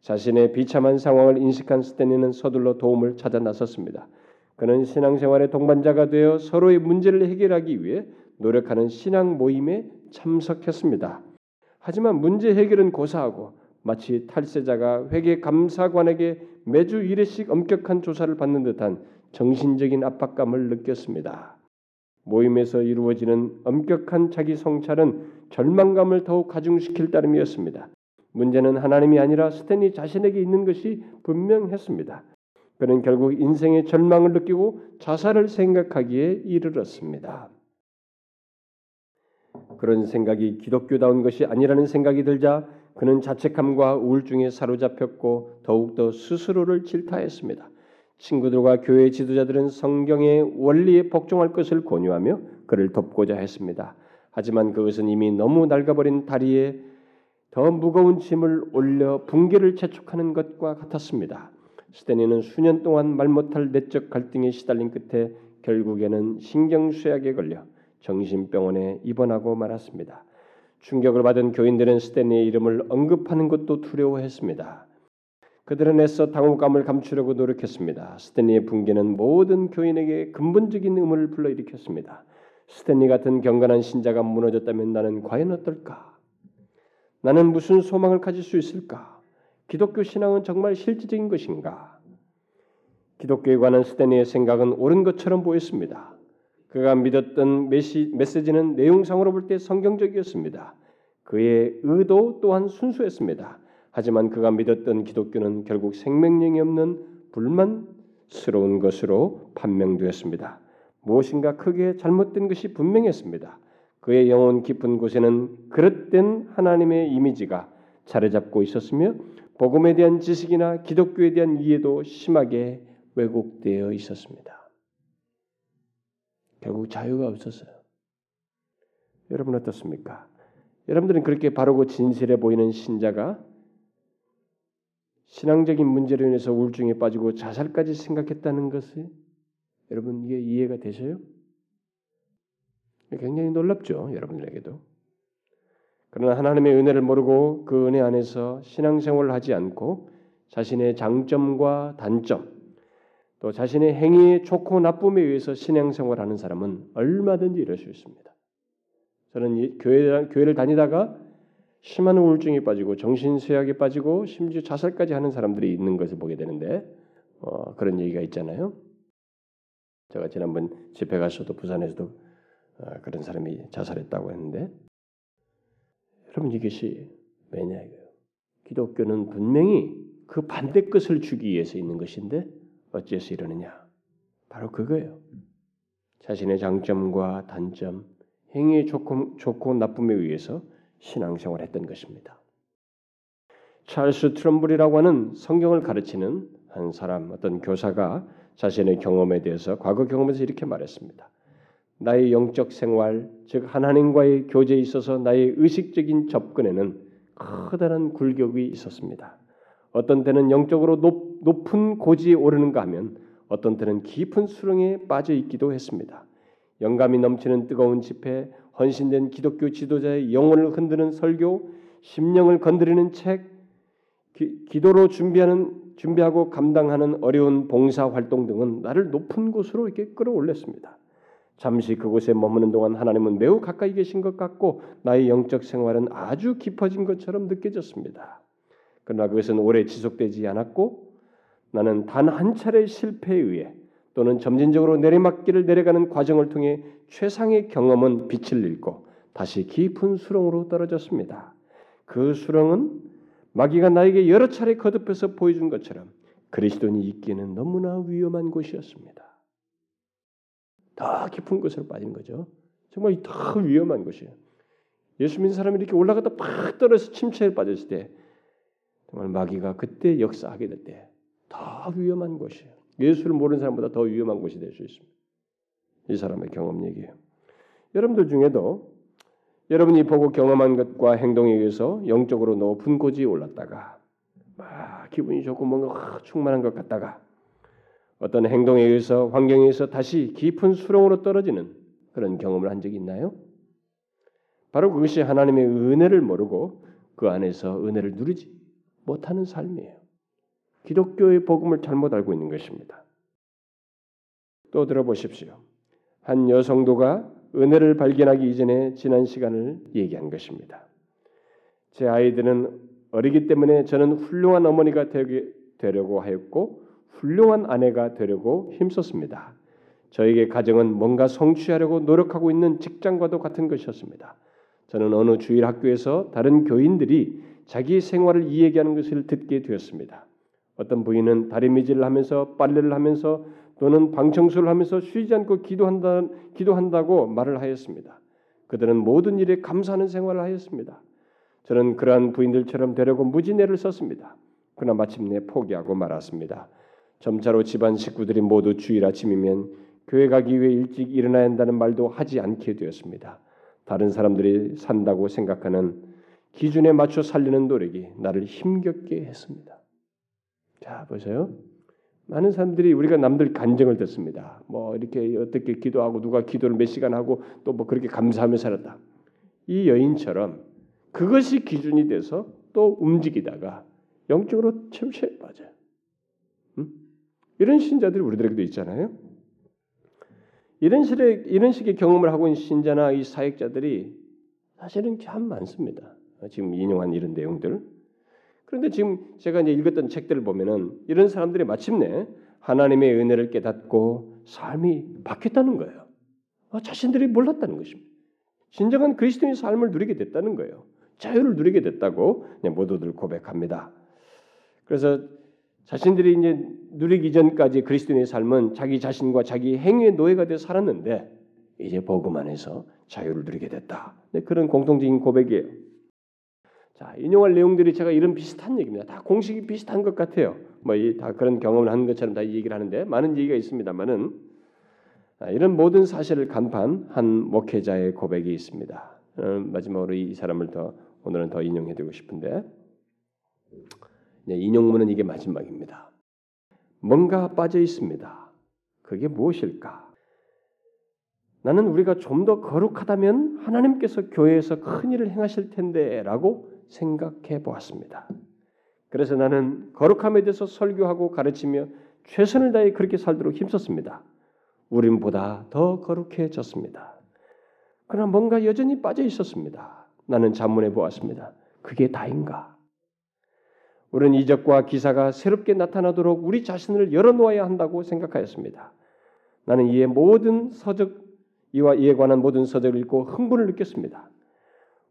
자신의 비참한 상황을 인식한 스탠리는 서둘러 도움을 찾아 나섰습니다. 그는 신앙생활의 동반자가 되어 서로의 문제를 해결하기 위해 노력하는 신앙 모임에 참석했습니다. 하지만 문제 해결은 고사하고 마치 탈세자가 회계 감사관에게 매주 1회씩 엄격한 조사를 받는 듯한 정신적인 압박감을 느꼈습니다. 모임에서 이루어지는 엄격한 자기 성찰은 절망감을 더욱 가중시킬 따름이었습니다. 문제는 하나님이 아니라 스탠리 자신에게 있는 것이 분명했습니다. 그는 결국 인생의 절망을 느끼고 자살을 생각하기에 이르렀습니다. 그런 생각이 기독교다운 것이 아니라는 생각이 들자 그는 자책감과 우울증에 사로잡혔고 더욱더 스스로를 질타했습니다. 친구들과 교회 지도자들은 성경의 원리에 복종할 것을 권유하며 그를 돕고자 했습니다. 하지만 그것은 이미 너무 낡아버린 다리에 더 무거운 짐을 올려 붕괴를 재촉하는 것과 같았습니다. 스테니는 수년 동안 말 못할 내적 갈등에 시달린 끝에 결국에는 신경쇠약에 걸려 정신병원에 입원하고 말았습니다. 충격을 받은 교인들은 스탠리의 이름을 언급하는 것도 두려워했습니다. 그들은 애써 당혹감을 감추려고 노력했습니다. 스탠리의 붕괴는 모든 교인에게 근본적인 의문을 불러일으켰습니다. 스탠리 같은 경건한 신자가 무너졌다면 나는 과연 어떨까? 나는 무슨 소망을 가질 수 있을까? 기독교 신앙은 정말 실질적인 것인가? 기독교에 관한 스탠리의 생각은 옳은 것처럼 보였습니다. 그가 믿었던 메시, 메시지는 내용상으로 볼 때 성경적이었습니다. 그의 의도 또한 순수했습니다. 하지만 그가 믿었던 기독교는 결국 생명력이 없는 불만스러운 것으로 판명되었습니다. 무엇인가 크게 잘못된 것이 분명했습니다. 그의 영혼 깊은 곳에는 그릇된 하나님의 이미지가 자리 잡고 있었으며 복음에 대한 지식이나 기독교에 대한 이해도 심하게 왜곡되어 있었습니다. 결국 자유가 없었어요. 여러분 어떻습니까? 여러분들은 그렇게 바르고 진실해 보이는 신자가 신앙적인 문제로 인해서 우울증에 빠지고 자살까지 생각했다는 것이 여러분 이게 이해가 되셔요? 굉장히 놀랍죠, 여러분들에게도. 그러나 하나님의 은혜를 모르고 그 은혜 안에서 신앙생활을 하지 않고 자신의 장점과 단점, 또 자신의 행위의 좋고 나쁨에 의해서 신앙생활하는 사람은 얼마든지 이럴 수 있습니다. 저는 교회, 교회를 다니다가 심한 우울증에 빠지고 정신쇠약에 빠지고 심지어 자살까지 하는 사람들이 있는 것을 보게 되는데 어, 그런 얘기가 있잖아요. 제가 지난번 집회 가서도 부산에서도 어, 그런 사람이 자살했다고 했는데 여러분 이것이 왜냐 이거예요. 기독교는 분명히 그 반대 것을 주기 위해서 있는 것인데 어째서 이러느냐? 바로 그거예요. 자신의 장점과 단점, 행위의 좋고, 좋고 나쁨에 의해서 신앙생활을 했던 것입니다. 찰스 트럼블이라고 하는 성경을 가르치는 한 사람, 어떤 교사가 자신의 경험에 대해서 과거 경험에서 이렇게 말했습니다. 나의 영적 생활, 즉 하나님과의 교제에 있어서 나의 의식적인 접근에는 커다란 굴격이 있었습니다. 어떤 때는 영적으로 높, 높은 고지에 오르는가 하면 어떤 때는 깊은 수렁에 빠져 있기도 했습니다. 영감이 넘치는 뜨거운 집회, 헌신된 기독교 지도자의 영혼을 흔드는 설교, 심령을 건드리는 책, 기, 도로 준비하는 준비하고 감당하는 어려운 봉사 활동 등은 나를 높은 곳으로 이렇게 끌어올렸습니다. 잠시 그곳에 머무는 동안 하나님은 매우 가까이 계신 것 같고 나의 영적 생활은 아주 깊어진 것처럼 느껴졌습니다. 그러나 그것은 오래 지속되지 않았고 나는 단 한 차례 실패에 의해 또는 점진적으로 내리막길을 내려가는 과정을 통해 최상의 경험은 빛을 잃고 다시 깊은 수렁으로 떨어졌습니다. 그 수렁은 마귀가 나에게 여러 차례 거듭해서 보여준 것처럼 그리스도인이 있기에는 너무나 위험한 곳이었습니다. 더 깊은 곳으로 빠진 거죠. 정말 더 위험한 곳이에요. 예수 믿는 사람이 이렇게 올라가다 팍 떨어서 침체에 빠졌을 때 정말 마귀가 그때 역사하게 될 때 더 위험한 곳이에요. 예수를 모르는 사람보다 더 위험한 곳이 될 수 있습니다. 이 사람의 경험 얘기예요. 여러분들 중에도 여러분이 보고 경험한 것과 행동에 의해서 영적으로 높은 고지에 올랐다가 막 기분이 좋고 뭔가 충만한 것 같다가 어떤 행동에 의해서 환경에 의해서 다시 깊은 수렁으로 떨어지는 그런 경험을 한 적이 있나요? 바로 그것이 하나님의 은혜를 모르고 그 안에서 은혜를 누리지 못하는 삶이에요. 기독교의 복음을 잘못 알고 있는 것입니다. 또 들어보십시오. 한 여성도가 은혜를 발견하기 이전에 지난 시간을 얘기한 것입니다. 제 아이들은 어리기 때문에 저는 훌륭한 어머니가 되려고 하였고 훌륭한 아내가 되려고 힘썼습니다. 저에게 가정은 뭔가 성취하려고 노력하고 있는 직장과도 같은 것이었습니다. 저는 어느 주일 학교에서 다른 교인들이 자기 생활을 이야기하는 것을 듣게 되었습니다. 어떤 부인은 다리미질을 하면서 빨래를 하면서 또는 방청소를 하면서 쉬지 않고 기도한다, 기도한다고 말을 하였습니다. 그들은 모든 일에 감사하는 생활을 하였습니다. 저는 그러한 부인들처럼 되려고 무진애를 썼습니다. 그러나 마침내 포기하고 말았습니다. 점차로 집안 식구들이 모두 주일 아침이면 교회 가기 위해 일찍 일어나야 한다는 말도 하지 않게 되었습니다. 다른 사람들이 산다고 생각하는 기준에 맞춰 살리는 노력이 나를 힘겹게 했습니다. 자, 보세요. 많은 사람들이 우리가 남들 간증을 듣습니다. 뭐 이렇게 어떻게 기도하고 누가 기도를 몇 시간 하고 또 뭐 그렇게 감사하며 살았다. 이 여인처럼 그것이 기준이 돼서 또 움직이다가 영적으로 침체에 빠져요. 음? 이런 신자들이 우리들에게도 있잖아요. 이런 식의 이런 식의 경험을 하고 있는 신자나 이 사역자들이 사실은 참 많습니다. 지금 인용한 이런 내용들. 그런데 지금 제가 이제 읽었던 책들을 보면은 이런 사람들이 마침내 하나님의 은혜를 깨닫고 삶이 바뀌었다는 거예요. 아, 자신들이 몰랐다는 것입니다. 진정한 그리스도인 삶을 누리게 됐다는 거예요. 자유를 누리게 됐다고 모두들 고백합니다. 그래서 자신들이 이제 누리기 전까지 그리스도인의 삶은 자기 자신과 자기 행위의 노예가 되어 살았는데 이제 복음 안에서 자유를 누리게 됐다. 네, 그런 공통적인 고백이에요. 자, 인용할 내용들이 제가 이런 비슷한 얘기입니다. 다 공식이 비슷한 것 같아요. 뭐 다 그런 경험을 하는 것처럼 다 얘기를 하는데 많은 얘기가 있습니다만은 아, 이런 모든 사실을 간판 한 목회자의 고백이 있습니다. 마지막으로 이 사람을 더 오늘은 더 인용해드리고 싶은데 인용문은 이게 마지막입니다. 뭔가 빠져 있습니다. 그게 무엇일까? 나는 우리가 좀 더 거룩하다면 하나님께서 교회에서 큰 일을 행하실 텐데라고 생각해 보았습니다. 그래서 나는 거룩함에 대해서 설교하고 가르치며 최선을 다해 그렇게 살도록 힘썼습니다. 우린 보다 더 거룩해졌습니다. 그러나 뭔가 여전히 빠져 있었습니다. 나는 자문해 보았습니다. 그게 다인가? 우리는 이적과 기사가 새롭게 나타나도록 우리 자신을 열어놓아야 한다고 생각하였습니다. 나는 이에 모든 서적 이와 이에 관한 모든 서적을 읽고 흥분을 느꼈습니다.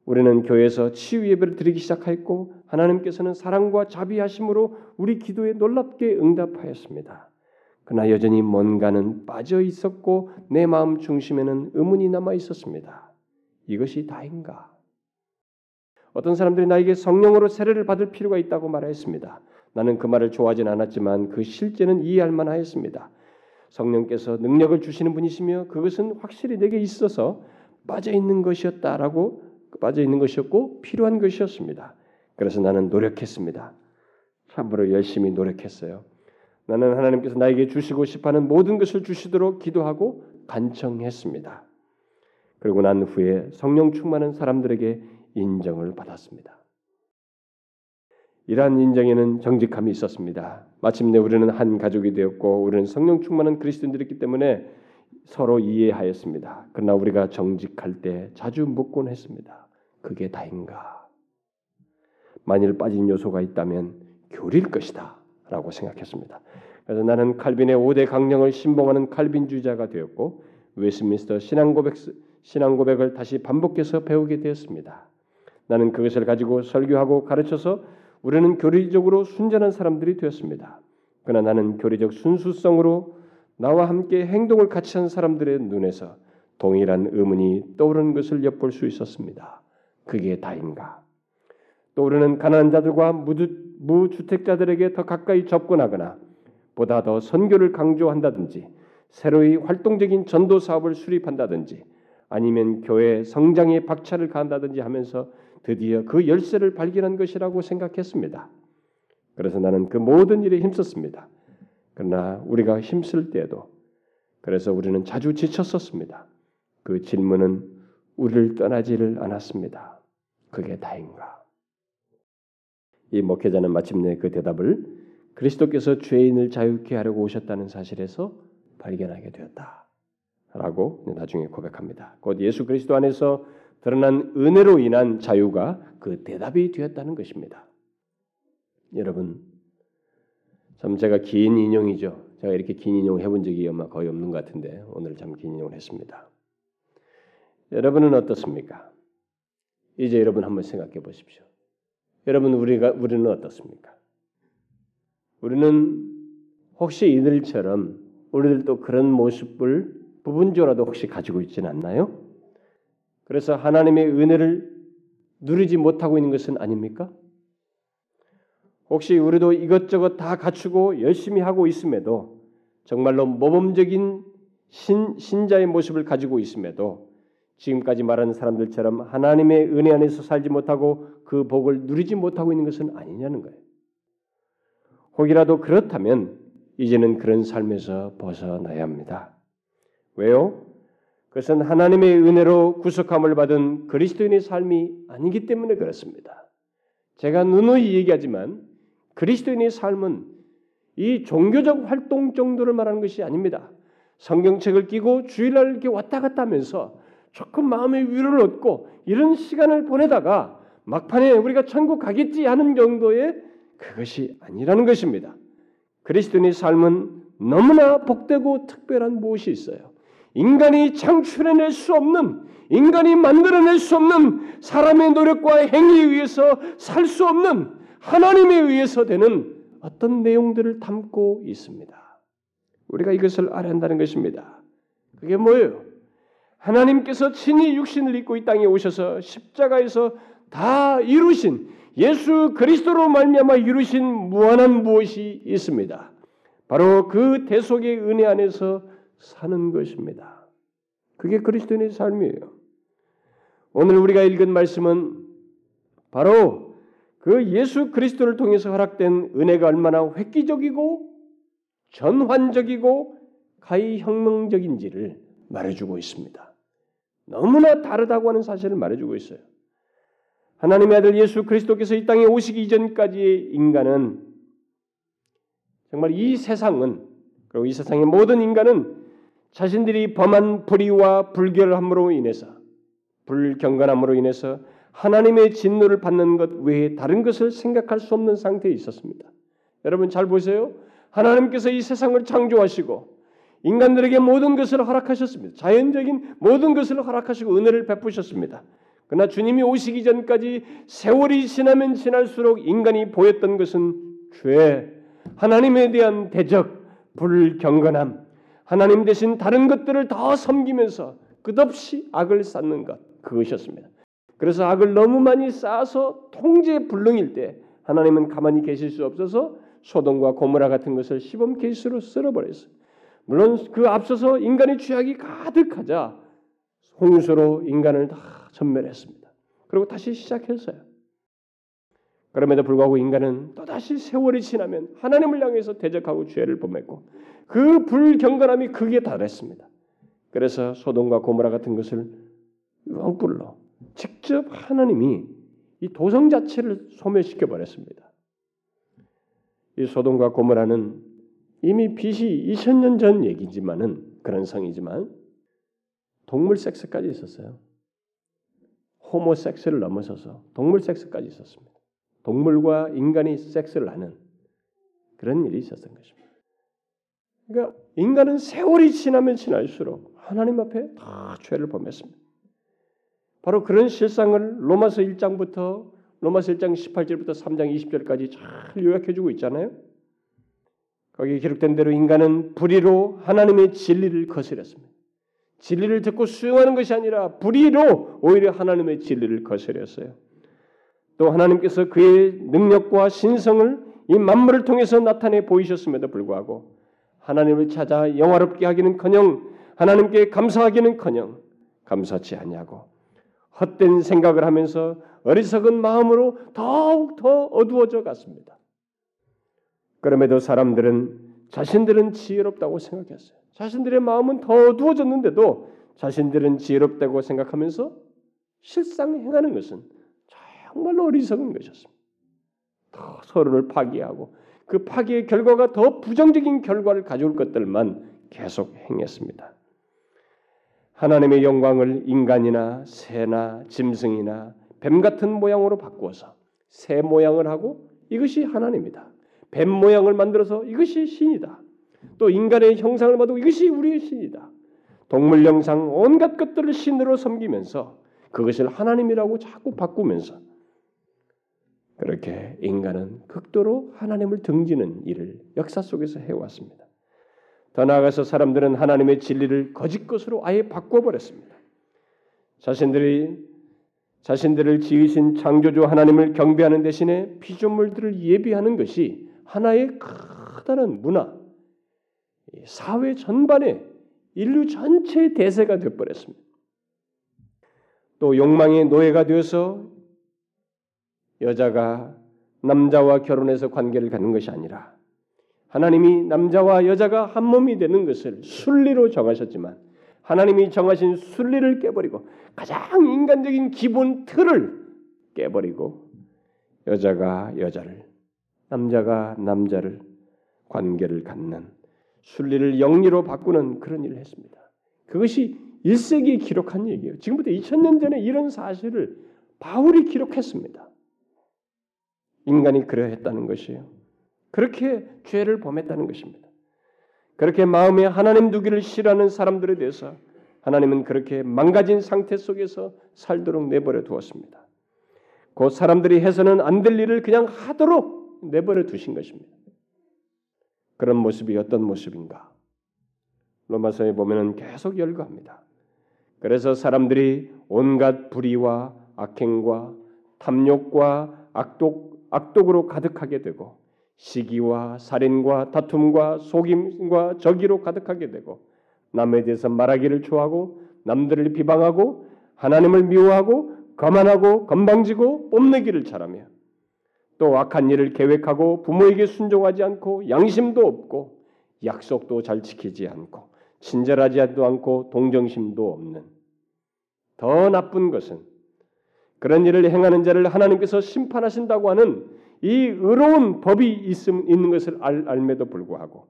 우리는 교회에서 치유 예배를 드리기 시작하였고 하나님께서는 사랑과 자비하심으로 우리 기도에 놀랍게 응답하였습니다. 그러나 여전히 뭔가는 빠져 있었고 내 마음 중심에는 의문이 남아 있었습니다. 이것이 다인가? 어떤 사람들이 나에게 성령으로 세례를 받을 필요가 있다고 말하였습니다. 나는 그 말을 좋아하진 않았지만 그 실제는 이해할 만하였습니다. 성령께서 능력을 주시는 분이시며 그것은 확실히 내게 있어서 빠져 있는 것이었다라고 빠져 있는 것이었고 필요한 것이었습니다. 그래서 나는 노력했습니다. 참으로 열심히 노력했어요. 나는 하나님께서 나에게 주시고 싶어하는 모든 것을 주시도록 기도하고 간청했습니다. 그리고 난 후에 성령 충만한 사람들에게 인정을 받았습니다. 이러한 인정에는 정직함이 있었습니다. 마침내 우리는 한 가족이 되었고 우리는 성령 충만한 그리스도인들이기 때문에 서로 이해하였습니다. 그러나 우리가 정직할 때 자주 묻곤 했습니다. 그게 다인가? 만일 빠진 요소가 있다면 교리일 것이다. 라고 생각했습니다. 그래서 나는 칼빈의 5대 강령을 신봉하는 칼빈주의자가 되었고 웨스민스터 신앙 고백 신앙 고백을 다시 반복해서 배우게 되었습니다. 나는 그것을 가지고 설교하고 가르쳐서 우리는 교리적으로 순전한 사람들이 되었습니다. 그러나 나는 교리적 순수성으로 나와 함께 행동을 같이 한 사람들의 눈에서 동일한 의문이 떠오르는 것을 엿볼 수 있었습니다. 그게 다인가? 떠오르는 가난한 자들과 무주택자들에게 더 가까이 접근하거나 보다 더 선교를 강조한다든지 새로이 활동적인 전도 사업을 수립한다든지 아니면 교회 성장에 박차를 가한다든지 하면서 드디어 그 열쇠를 발견한 것이라고 생각했습니다. 그래서 나는 그 모든 일에 힘썼습니다. 그러나 우리가 힘쓸 때에도 그래서 우리는 자주 지쳤었습니다. 그 질문은 우리를 떠나지를 않았습니다. 그게 다인가? 이 목회자는 마침내 그 대답을 그리스도께서 죄인을 자유케 하려고 오셨다는 사실에서 발견하게 되었다. 라고 나중에 고백합니다. 곧 예수 그리스도 안에서 드러난 은혜로 인한 자유가 그 대답이 되었다는 것입니다. 여러분, 참 제가 긴 인용이죠. 제가 이렇게 긴 인용을 해본 적이 아마 거의 없는 것 같은데 오늘 참 긴 인용을 했습니다. 여러분은 어떻습니까? 이제 여러분 한번 생각해 보십시오. 여러분 우리가 우리는 어떻습니까? 우리는 혹시 이들처럼 우리들도 그런 모습을 부분적으로도 혹시 가지고 있지는 않나요? 그래서 하나님의 은혜를 누리지 못하고 있는 것은 아닙니까? 혹시 우리도 이것저것 다 갖추고 열심히 하고 있음에도 정말로 모범적인 신, 신자의 모습을 가지고 있음에도 지금까지 말하는 사람들처럼 하나님의 은혜 안에서 살지 못하고 그 복을 누리지 못하고 있는 것은 아니냐는 거예요. 혹이라도 그렇다면 이제는 그런 삶에서 벗어나야 합니다. 왜요? 그것은 하나님의 은혜로 구속함을 받은 그리스도인의 삶이 아니기 때문에 그렇습니다. 제가 누누이 얘기하지만 그리스도인의 삶은 이 종교적 활동 정도를 말하는 것이 아닙니다. 성경책을 끼고 주일날 이렇게 왔다 갔다 하면서 조금 마음의 위로를 얻고 이런 시간을 보내다가 막판에 우리가 천국 가겠지 하는 정도의 그것이 아니라는 것입니다. 그리스도인의 삶은 너무나 복되고 특별한 무엇이 있어요. 인간이 창출해낼 수 없는 인간이 만들어낼 수 없는 사람의 노력과 행위에 의해서 살 수 없는 하나님에 의해서 되는 어떤 내용들을 담고 있습니다. 우리가 이것을 알아야 한다는 것입니다. 그게 뭐예요? 하나님께서 친히 육신을 입고 이 땅에 오셔서 십자가에서 다 이루신 예수 그리스도로 말미암아 이루신 무한한 무엇이 있습니다. 바로 그 대속의 은혜 안에서 사는 것입니다. 그게 그리스도인의 삶이에요. 오늘 우리가 읽은 말씀은 바로 그 예수 그리스도를 통해서 허락된 은혜가 얼마나 획기적이고 전환적이고 가히 혁명적인지를 말해주고 있습니다. 너무나 다르다고 하는 사실을 말해주고 있어요. 하나님의 아들 예수 그리스도께서 이 땅에 오시기 이전까지의 인간은 정말 이 세상은 그리고 이 세상의 모든 인간은 자신들이 범한 불의와 불결함으로 인해서 불경건함으로 인해서 하나님의 진노를 받는 것 외에 다른 것을 생각할 수 없는 상태에 있었습니다. 여러분 잘 보세요. 하나님께서 이 세상을 창조하시고 인간들에게 모든 것을 허락하셨습니다. 자연적인 모든 것을 허락하시고 은혜를 베푸셨습니다. 그러나 주님이 오시기 전까지 세월이 지나면 지날수록 인간이 보였던 것은 죄, 하나님에 대한 대적, 불경건함, 하나님 대신 다른 것들을 더 섬기면서 끝없이 악을 쌓는 것 그것이었습니다. 그래서 악을 너무 많이 쌓아서 통제 불능일 때 하나님은 가만히 계실 수 없어서 소돔과 고모라 같은 것을 시범 케이스로 쓸어버렸어요. 물론 그 앞서서 인간의 죄악이 가득하자 홍수로 인간을 다 전멸했습니다. 그리고 다시 시작했어요. 그럼에도 불구하고 인간은 또다시 세월이 지나면 하나님을 향해서 대적하고 죄를 범했고 그 불경건함이 극에 달했습니다. 그래서 소돔과 고모라 같은 것을 왕불로 직접 하나님이 이 도성 자체를 소멸시켜 버렸습니다. 이 소돔과 고모라는 이미 빛이 2000년 전 얘기지만은 그런 성이지만 동물 섹스까지 있었어요. 호모 섹스를 넘어서서 동물 섹스까지 있었습니다. 동물과 인간이 섹스를 하는 그런 일이 있었던 것입니다. 그러니까 인간은 세월이 지나면 지날수록 하나님 앞에 다 죄를 범했습니다. 바로 그런 실상을 로마서 1장부터 로마서 1장 18절부터 3장 20절까지 잘 요약해 주고 있잖아요. 거기에 기록된 대로 인간은 불의로 하나님의 진리를 거스렸습니다. 진리를 듣고 수용하는 것이 아니라 불의로 오히려 하나님의 진리를 거스렸어요. 또 하나님께서 그의 능력과 신성을 이 만물을 통해서 나타내 보이셨음에도 불구하고 하나님을 찾아 영화롭게 하기는커녕 하나님께 감사하기는커녕 감사치 않냐고 헛된 생각을 하면서 어리석은 마음으로 더욱 더 어두워져 갔습니다. 그럼에도 사람들은 자신들은 지혜롭다고 생각했어요. 자신들의 마음은 더 어두워졌는데도 자신들은 지혜롭다고 생각하면서 실상 행하는 것은 정말로 어리석은 것이었습니다. 더 서로를 파괴하고 그 파괴의 결과가 더 부정적인 결과를 가져올 것들만 계속 행했습니다. 하나님의 영광을 인간이나 새나 짐승이나 뱀 같은 모양으로 바꾸어서 새 모양을 하고 이것이 하나님이다. 뱀 모양을 만들어서 이것이 신이다. 또 인간의 형상을 봐도 이것이 우리의 신이다. 동물 영상 온갖 것들을 신으로 섬기면서 그것을 하나님이라고 자꾸 바꾸면서 그렇게 인간은 극도로 하나님을 등지는 일을 역사 속에서 해왔습니다. 더 나아가서 사람들은 하나님의 진리를 거짓 것으로 아예 바꿔버렸습니다. 자신들이 자신들을 지으신 창조주 하나님을 경배하는 대신에 피조물들을 예비하는 것이 하나의 커다란 문화, 사회 전반에 인류 전체의 대세가 되어버렸습니다. 또 욕망의 노예가 되어서 여자가 남자와 결혼해서 관계를 갖는 것이 아니라 하나님이 남자와 여자가 한 몸이 되는 것을 순리로 정하셨지만 하나님이 정하신 순리를 깨버리고 가장 인간적인 기본 틀을 깨버리고 여자가 여자를 남자가 남자를 관계를 갖는 순리를 영리로 바꾸는 그런 일을 했습니다. 그것이 1세기에 기록한 얘기예요. 지금부터 2000년 전에 이런 사실을 바울이 기록했습니다. 인간이 그러했다는 것이에요. 그렇게 죄를 범했다는 것입니다. 그렇게 마음에 하나님 두기를 싫어하는 사람들에 대해서 하나님은 그렇게 망가진 상태 속에서 살도록 내버려 두었습니다. 그 사람들이 해서는 안 될 일을 그냥 하도록 내버려 두신 것입니다. 그런 모습이 어떤 모습인가? 로마서에 보면은 계속 열거합니다. 그래서 사람들이 온갖 불의와 악행과 탐욕과 악독 악독으로 가득하게 되고 시기와 살인과 다툼과 속임과 저기로 가득하게 되고 남에 대해서 말하기를 좋아하고 남들을 비방하고 하나님을 미워하고 거만하고 건방지고 뽐내기를 잘하며 또 악한 일을 계획하고 부모에게 순종하지 않고 양심도 없고 약속도 잘 지키지 않고 친절하지도 않고 동정심도 없는 더 나쁜 것은 그런 일을 행하는 자를 하나님께서 심판하신다고 하는 이 의로운 법이 있음, 있는 것을 알, 알매도 불구하고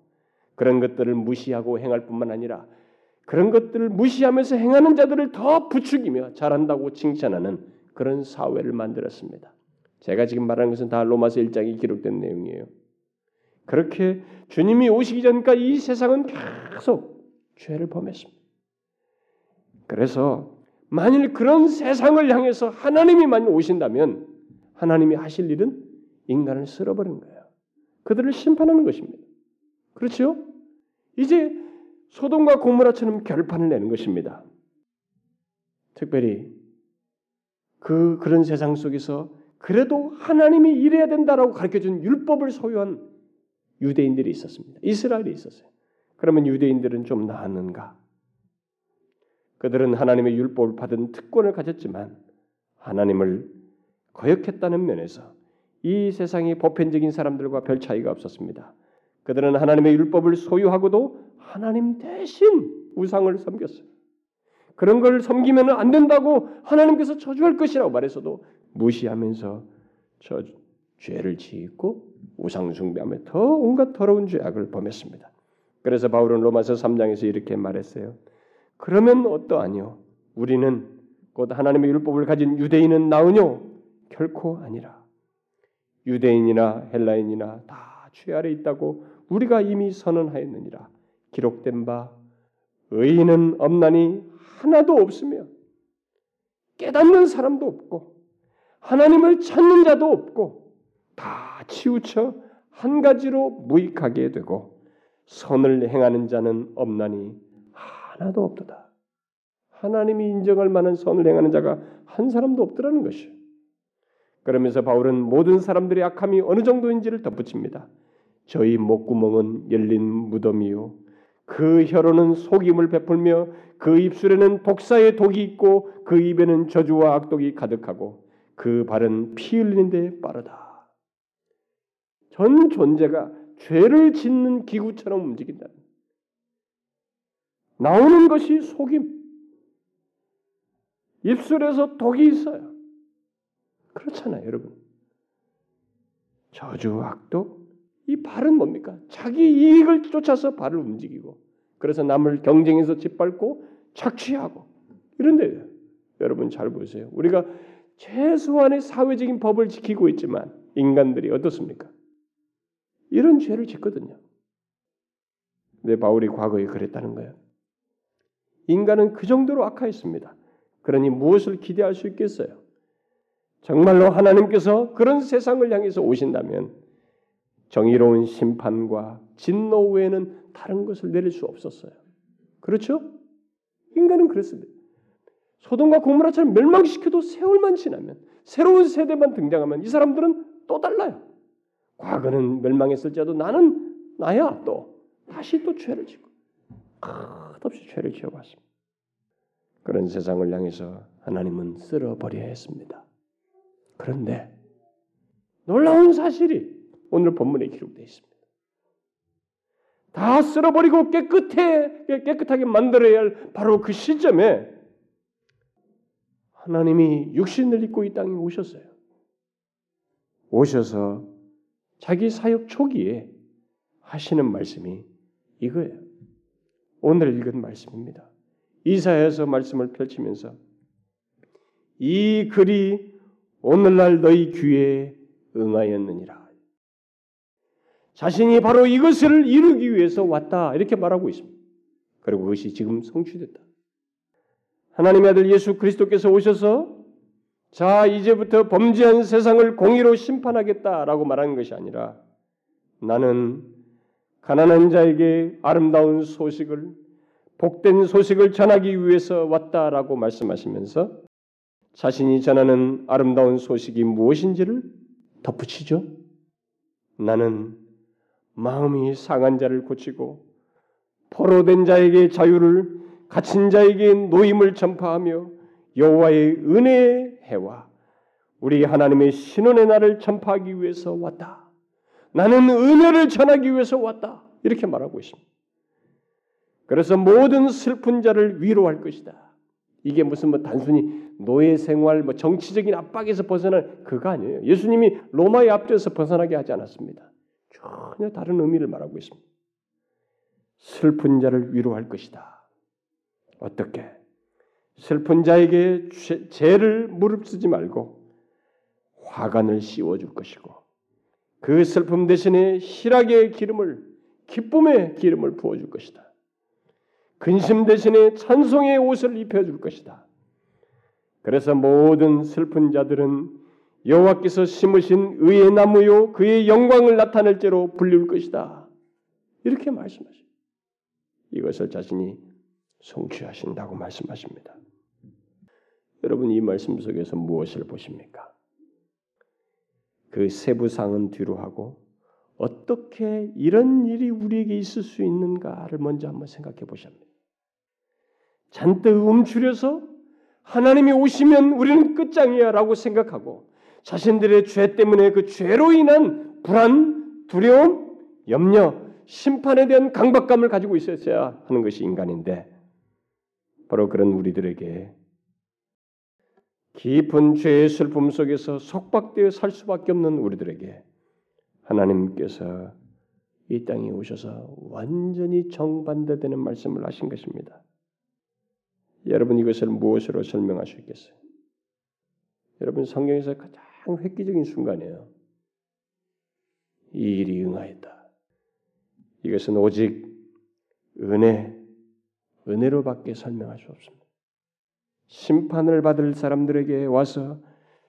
그런 것들을 무시하고 행할 뿐만 아니라 그런 것들을 무시하면서 행하는 자들을 더 부추기며 잘한다고 칭찬하는 그런 사회를 만들었습니다. 제가 지금 말하는 것은 다 로마서 1장에 기록된 내용이에요. 그렇게 주님이 오시기 전까지 이 세상은 계속 죄를 범했습니다. 그래서 만일 그런 세상을 향해서 하나님이 만약 오신다면 하나님이 하실 일은 인간을 쓸어버리는 거예요. 그들을 심판하는 것입니다. 그렇죠? 이제 소돔과 고모라처럼 결판을 내는 것입니다. 특별히 그 그런 세상 속에서 그래도 하나님이 이래야 된다라고 가르쳐 준 율법을 소유한 유대인들이 있었습니다. 이스라엘이 있었어요. 그러면 유대인들은 좀 나았는가? 그들은 하나님의 율법을 받은 특권을 가졌지만 하나님을 거역했다는 면에서 이 세상의 보편적인 사람들과 별 차이가 없었습니다. 그들은 하나님의 율법을 소유하고도 하나님 대신 우상을 섬겼어요. 그런 걸 섬기면 안 된다고 하나님께서 저주할 것이라고 말해서도 무시하면서 저 죄를 짓고 우상 숭배하며 더 온갖 더러운 죄악을 범했습니다. 그래서 바울은 로마서 3장에서 이렇게 말했어요. 그러면 어떠하뇨? 우리는 곧 하나님의 율법을 가진 유대인은 나으뇨? 결코 아니라. 유대인이나 헬라인이나 다 죄 아래 있다고 우리가 이미 선언하였느니라. 기록된 바 의인은 없나니 하나도 없으며 깨닫는 사람도 없고 하나님을 찾는 자도 없고 다 치우쳐 한 가지로 무익하게 되고 선을 행하는 자는 없나니 하나도 없도다. 하나님이 인정할 만한 선을 행하는 자가 한 사람도 없더라는 것이요. 그러면서 바울은 모든 사람들의 악함이 어느 정도인지를 덧붙입니다. 저희 목구멍은 열린 무덤이요. 그 혀로는 속임을 베풀며 그 입술에는 독사의 독이 있고 그 입에는 저주와 악독이 가득하고 그 발은 피 흘리는데 빠르다. 전 존재가 죄를 짓는 기구처럼 움직인다. 나오는 것이 속임. 입술에서 독이 있어요. 그렇잖아요, 여러분. 저주, 악독, 이 발은 뭡니까? 자기 이익을 쫓아서 발을 움직이고 그래서 남을 경쟁해서 짓밟고 착취하고 이런데 여러분 잘 보세요. 우리가 최소한의 사회적인 법을 지키고 있지만 인간들이 어떻습니까? 이런 죄를 짓거든요. 내 바울이 과거에 그랬다는 거예요. 인간은 그 정도로 악하였습니다. 그러니 무엇을 기대할 수 있겠어요? 정말로 하나님께서 그런 세상을 향해서 오신다면 정의로운 심판과 진노 외에는 다른 것을 내릴 수 없었어요. 그렇죠? 인간은 그렇습니다. 소돔과 고모라처럼 멸망시켜도 세월만 지나면 새로운 세대만 등장하면 이 사람들은 또 달라요. 과거는 멸망했을지라도 나는 나야 또 다시 또 죄를 짓고 끝없이 죄를 지어왔습니다. 그런 세상을 향해서 하나님은 쓸어버려야 했습니다. 그런데 놀라운 사실이 오늘 본문에 기록되어 있습니다. 다 쓸어버리고 깨끗해 깨끗하게 만들어야 할 바로 그 시점에 하나님이 육신을 입고 이 땅에 오셨어요. 오셔서 자기 사역 초기에 하시는 말씀이 이거예요. 오늘 읽은 말씀입니다. 이사야서 말씀을 펼치면서 이 글이 오늘날 너희 귀에 응하였느니라. 자신이 바로 이것을 이루기 위해서 왔다 이렇게 말하고 있습니다. 그리고 그것이 지금 성취됐다. 하나님의 아들 예수 그리스도께서 오셔서 자 이제부터 범죄한 세상을 공의로 심판하겠다라고 말하는 것이 아니라 나는 가난한 자에게 아름다운 소식을 복된 소식을 전하기 위해서 왔다라고 말씀하시면서 자신이 전하는 아름다운 소식이 무엇인지를 덧붙이죠. 나는 마음이 상한 자를 고치고 포로된 자에게 자유를 갇힌 자에게 노임을 전파하며 여호와의 은혜의 해와 우리 하나님의 신원의 날을 전파하기 위해서 왔다. 나는 은혜를 전하기 위해서 왔다. 이렇게 말하고 있습니다. 그래서 모든 슬픈 자를 위로할 것이다. 이게 무슨 뭐 단순히 노예 생활, 뭐 정치적인 압박에서 벗어날 그거 아니에요. 예수님이 로마의 압제에서 벗어나게 하지 않았습니다. 전혀 다른 의미를 말하고 있습니다. 슬픈 자를 위로할 것이다. 어떻게? 슬픈 자에게 죄를 무릅쓰지 말고 화관을 씌워줄 것이고 그 슬픔 대신에 희락의 기름을 기쁨의 기름을 부어줄 것이다. 근심 대신에 찬송의 옷을 입혀줄 것이다. 그래서 모든 슬픈 자들은 여호와께서 심으신 의의 나무요 그의 영광을 나타낼 죄로 불릴 것이다. 이렇게 말씀하십니다. 이것을 자신이 성취하신다고 말씀하십니다. 여러분 이 말씀 속에서 무엇을 보십니까? 그 세부상은 뒤로 하고 어떻게 이런 일이 우리에게 있을 수 있는가를 먼저 한번 생각해 보십니다. 잔뜩 움츠려서 하나님이 오시면 우리는 끝장이야라고 생각하고 자신들의 죄 때문에 그 죄로 인한 불안, 두려움, 염려, 심판에 대한 강박감을 가지고 있었어야 하는 것이 인간인데 바로 그런 우리들에게 깊은 죄의 슬픔 속에서 속박되어 살 수밖에 없는 우리들에게 하나님께서 이 땅에 오셔서 완전히 정반대되는 말씀을 하신 것입니다. 여러분 이것을 무엇으로 설명할 수 있겠어요? 여러분 성경에서 가장 획기적인 순간이에요. 이 일이 응하였다. 이것은 오직 은혜, 은혜로밖에 설명할 수 없습니다. 심판을 받을 사람들에게 와서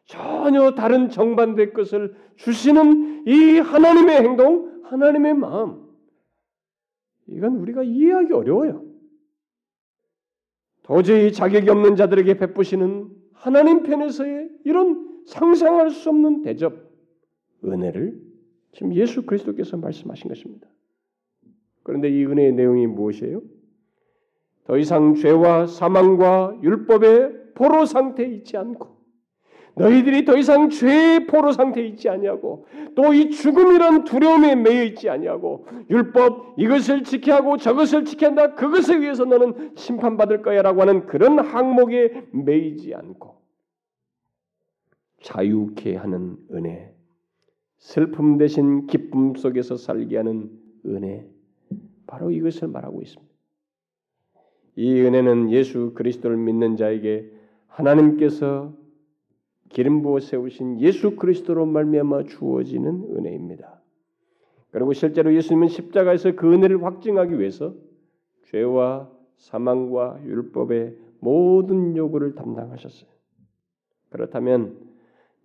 전혀 다른 정반대 것을 주시는 이 하나님의 행동, 하나님의 마음. 이건 우리가 이해하기 어려워요. 도저히 자격이 없는 자들에게 베푸시는 하나님 편에서의 이런 상상할 수 없는 대접, 은혜를 지금 예수 그리스도께서 말씀하신 것입니다. 그런데 이 은혜의 내용이 무엇이에요? 더 이상 죄와 사망과 율법의 포로 상태에 있지 않고 너희들이 더 이상 죄의 포로 상태에 있지 아니하고 또 이 죽음이란 두려움에 매여 있지 아니하고 율법 이것을 지켜야 하고 저것을 지켜야 한다 그것에 의해서 너는 심판받을 거야라고 하는 그런 항목에 매이지 않고 자유케 하는 은혜 슬픔 대신 기쁨 속에서 살게 하는 은혜 바로 이것을 말하고 있습니다. 이 은혜는 예수 그리스도를 믿는 자에게 하나님께서 기름 부어 세우신 예수 그리스도로 말미암아 주어지는 은혜입니다. 그리고 실제로 예수님은 십자가에서 그 은혜를 확증하기 위해서 죄와 사망과 율법의 모든 요구를 담당하셨어요. 그렇다면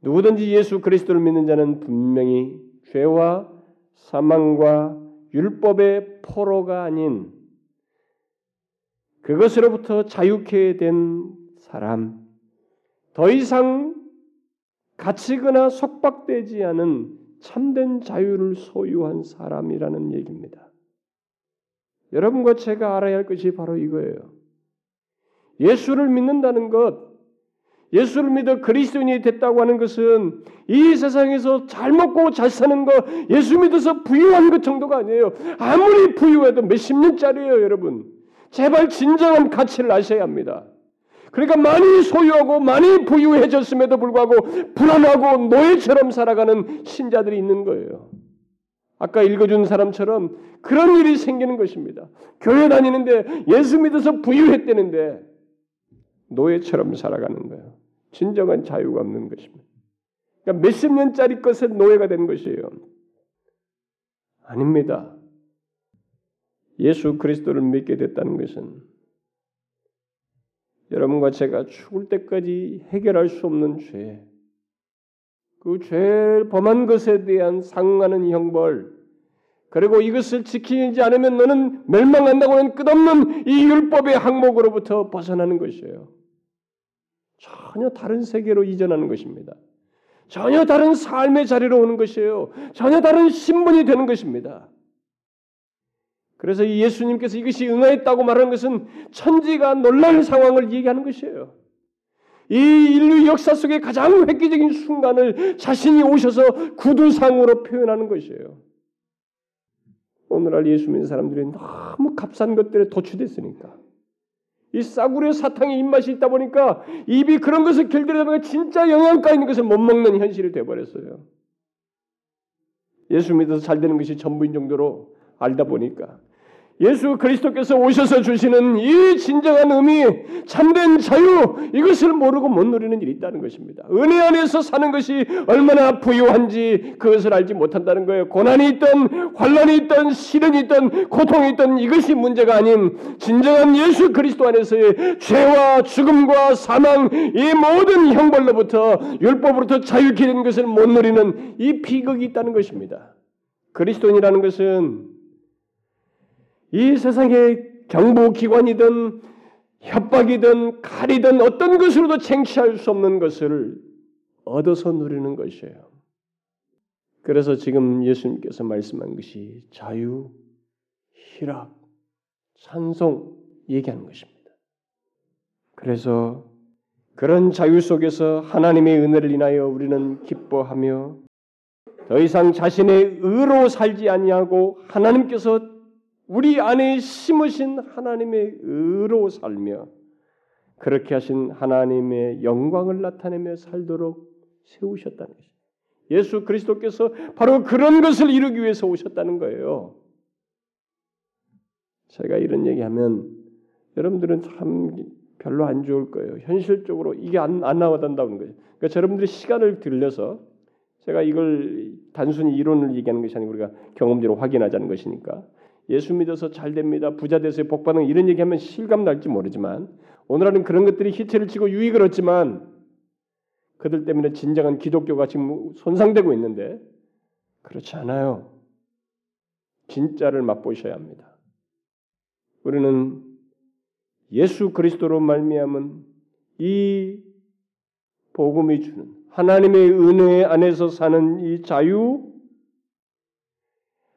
누구든지 예수 그리스도를 믿는 자는 분명히 죄와 사망과 율법의 포로가 아닌 그것으로부터 자유케 된 사람, 더 이상 갇히거나 속박되지 않은 참된 자유를 소유한 사람이라는 얘기입니다. 여러분과 제가 알아야 할 것이 바로 이거예요. 예수를 믿는다는 것, 예수를 믿어 그리스도인이 됐다고 하는 것은 이 세상에서 잘 먹고 잘 사는 거 예수 믿어서 부유한 것 정도가 아니에요. 아무리 부유해도 몇십 년짜리예요, 여러분. 제발 진정한 가치를 아셔야 합니다. 그러니까 많이 소유하고 많이 부유해졌음에도 불구하고 불안하고 노예처럼 살아가는 신자들이 있는 거예요. 아까 읽어준 사람처럼 그런 일이 생기는 것입니다. 교회 다니는데 예수 믿어서 부유했다는데 노예처럼 살아가는 거예요. 진정한 자유가 없는 것입니다. 그러니까 몇십 년짜리 것에 노예가 된 것이에요. 아닙니다. 예수 그리스도를 믿게 됐다는 것은 여러분과 제가 죽을 때까지 해결할 수 없는 죄, 그 죄를 범한 것에 대한 상하는 형벌, 그리고 이것을 지키지 않으면 너는 멸망한다고 하는 끝없는 이 율법의 항목으로부터 벗어나는 것이에요. 전혀 다른 세계로 이전하는 것입니다. 전혀 다른 삶의 자리로 오는 것이에요. 전혀 다른 신분이 되는 것입니다. 그래서 이 예수님께서 이것이 응하였다고 말하는 것은 천지가 놀랄 상황을 얘기하는 것이에요. 이 인류 역사 속의 가장 획기적인 순간을 자신이 오셔서 구두상으로 표현하는 것이에요. 오늘날 예수 믿는 사람들이 너무 값싼 것들에 도취됐으니까 이 싸구려 사탕의 입맛이 있다 보니까 입이 그런 것을 길들여다 보니까 진짜 영양가 있는 것을 못 먹는 현실이 되어버렸어요. 예수 믿어서 잘 되는 것이 전부인 정도로 알다 보니까 예수 그리스도께서 오셔서 주시는 이 진정한 의미, 참된 자유, 이것을 모르고 못 누리는 일이 있다는 것입니다. 은혜 안에서 사는 것이 얼마나 부유한지 그것을 알지 못한다는 거예요. 고난이 있던, 환란이 있던, 시련이 있던, 고통이 있던 이것이 문제가 아닌 진정한 예수 그리스도 안에서의 죄와 죽음과 사망, 이 모든 형벌로부터, 율법으로부터 자유케 된 것을 못 누리는 이 비극이 있다는 것입니다. 그리스도인이라는 것은 이 세상의 정보기관이든 협박이든 칼이든 어떤 것으로도 쟁취할 수 없는 것을 얻어서 누리는 것이에요. 그래서 지금 예수님께서 말씀한 것이 자유, 희락, 찬송 얘기하는 것입니다. 그래서 그런 자유 속에서 하나님의 은혜를 인하여 우리는 기뻐하며 더 이상 자신의 의로 살지 아니하고 하나님께서 우리 안에 심으신 하나님의 의로 살며 그렇게 하신 하나님의 영광을 나타내며 살도록 세우셨다는 것입니다. 예수 그리스도께서 바로 그런 것을 이루기 위해서 오셨다는 거예요. 제가 이런 얘기하면 여러분들은 참 별로 안 좋을 거예요. 현실적으로 이게 안, 안 나와단다는 거예요. 그러니까 여러분들이 시간을 들려서 제가 이걸 단순히 이론을 얘기하는 것이 아니고 우리가 경험적으로 확인하자는 것이니까 예수 믿어서 잘 됩니다. 부자 돼서 복 받는 이런 얘기하면 실감 날지 모르지만 오늘날은 그런 것들이 히트를 치고 유익을 얻지만 그들 때문에 진정한 기독교가 지금 손상되고 있는데 그렇지 않아요. 진짜를 맛보셔야 합니다. 우리는 예수 그리스도로 말미암은 이 복음이 주는 하나님의 은혜 안에서 사는 이 자유,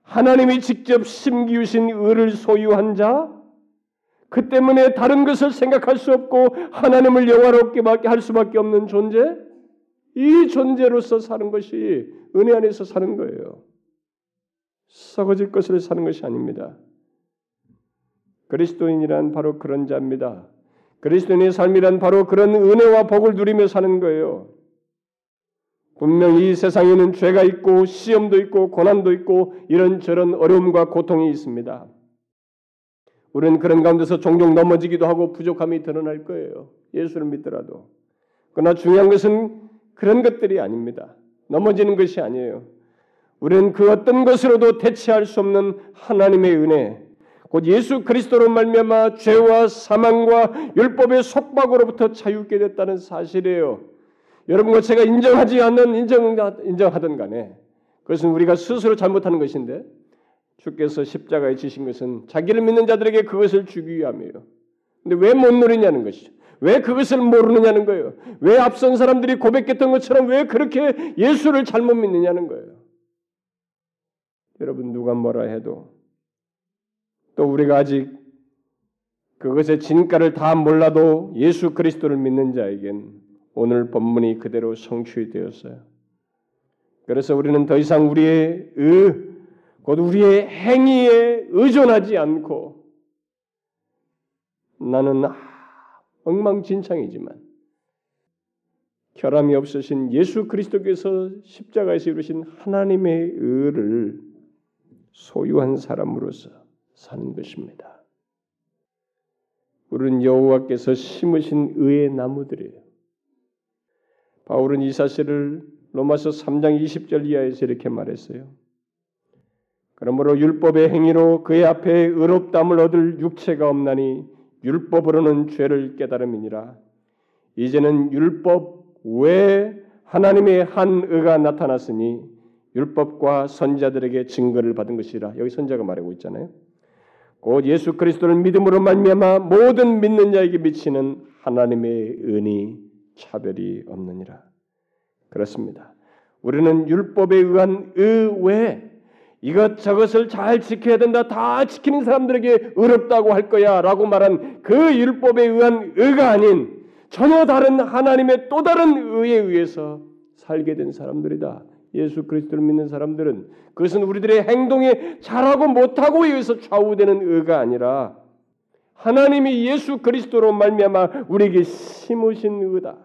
하나님이 직접 심기우신 의를 소유한 자, 그 때문에 다른 것을 생각할 수 없고 하나님을 영화롭게 할 수밖에 없는 존재, 이 존재로서 사는 것이 은혜 안에서 사는 거예요. 썩어질 것을 사는 것이 아닙니다. 그리스도인이란 바로 그런 자입니다. 그리스도인의 삶이란 바로 그런 은혜와 복을 누리며 사는 거예요. 분명히 이 세상에는 죄가 있고 시험도 있고 고난도 있고 이런저런 어려움과 고통이 있습니다. 우리는 그런 가운데서 종종 넘어지기도 하고 부족함이 드러날 거예요. 예수를 믿더라도. 그러나 중요한 것은 그런 것들이 아닙니다. 넘어지는 것이 아니에요. 우리는 그 어떤 것으로도 대체할 수 없는 하나님의 은혜, 곧 예수 그리스도로 말미암아 죄와 사망과 율법의 속박으로부터 자유케 됐다는 사실이에요. 여러분과 제가 인정하지 않는 인정 인정하든 간에 그것은 우리가 스스로 잘못하는 것인데 주께서 십자가에 지신 것은 자기를 믿는 자들에게 그것을 주기 위함이에요. 근데 왜 못 누리냐는 것이죠. 왜 그것을 모르느냐는 거예요. 왜 앞선 사람들이 고백했던 것처럼 왜 그렇게 예수를 잘못 믿느냐는 거예요. 여러분 누가 뭐라 해도 또 우리가 아직 그것의 진가를 다 몰라도 예수 그리스도를 믿는 자에겐 오늘 본문이 그대로 성취 되었어요. 그래서 우리는 더 이상 우리의 의, 곧 우리의 행위에 의존하지 않고 나는 엉망진창이지만 결함이 없으신 예수 그리스도께서 십자가에서 이루신 하나님의 의를 소유한 사람으로서 사는 것입니다. 우리는 여호와께서 심으신 의의 나무들이에요. 바울은 이 사실을 로마서 3장 20절 이하에서 이렇게 말했어요. 그러므로 율법의 행위로 그의 앞에 의롭담을 얻을 육체가 없나니 율법으로는 죄를 깨달음이니라. 이제는 율법 외에 하나님의 한 의가 나타났으니 율법과 선자들에게 증거를 받은 것이라. 여기 선자가 말하고 있잖아요. 곧 예수 그리스도를 믿음으로 말미암아 모든 믿는 자에게 미치는 하나님의 은이 차별이 없느니라. 그렇습니다. 우리는 율법에 의한 의외 이것 저것을 잘 지켜야 된다. 다 지키는 사람들에게 의롭다고 할 거야 라고 말한 그 율법에 의한 의가 아닌 전혀 다른 하나님의 또 다른 의에 의해서 살게 된 사람들이다. 예수 그리스도를 믿는 사람들은 그것은 우리들의 행동에 잘하고 못하고에 의해서 좌우되는 의가 아니라 하나님이 예수 그리스도로 말미암아 우리에게 심으신 의다.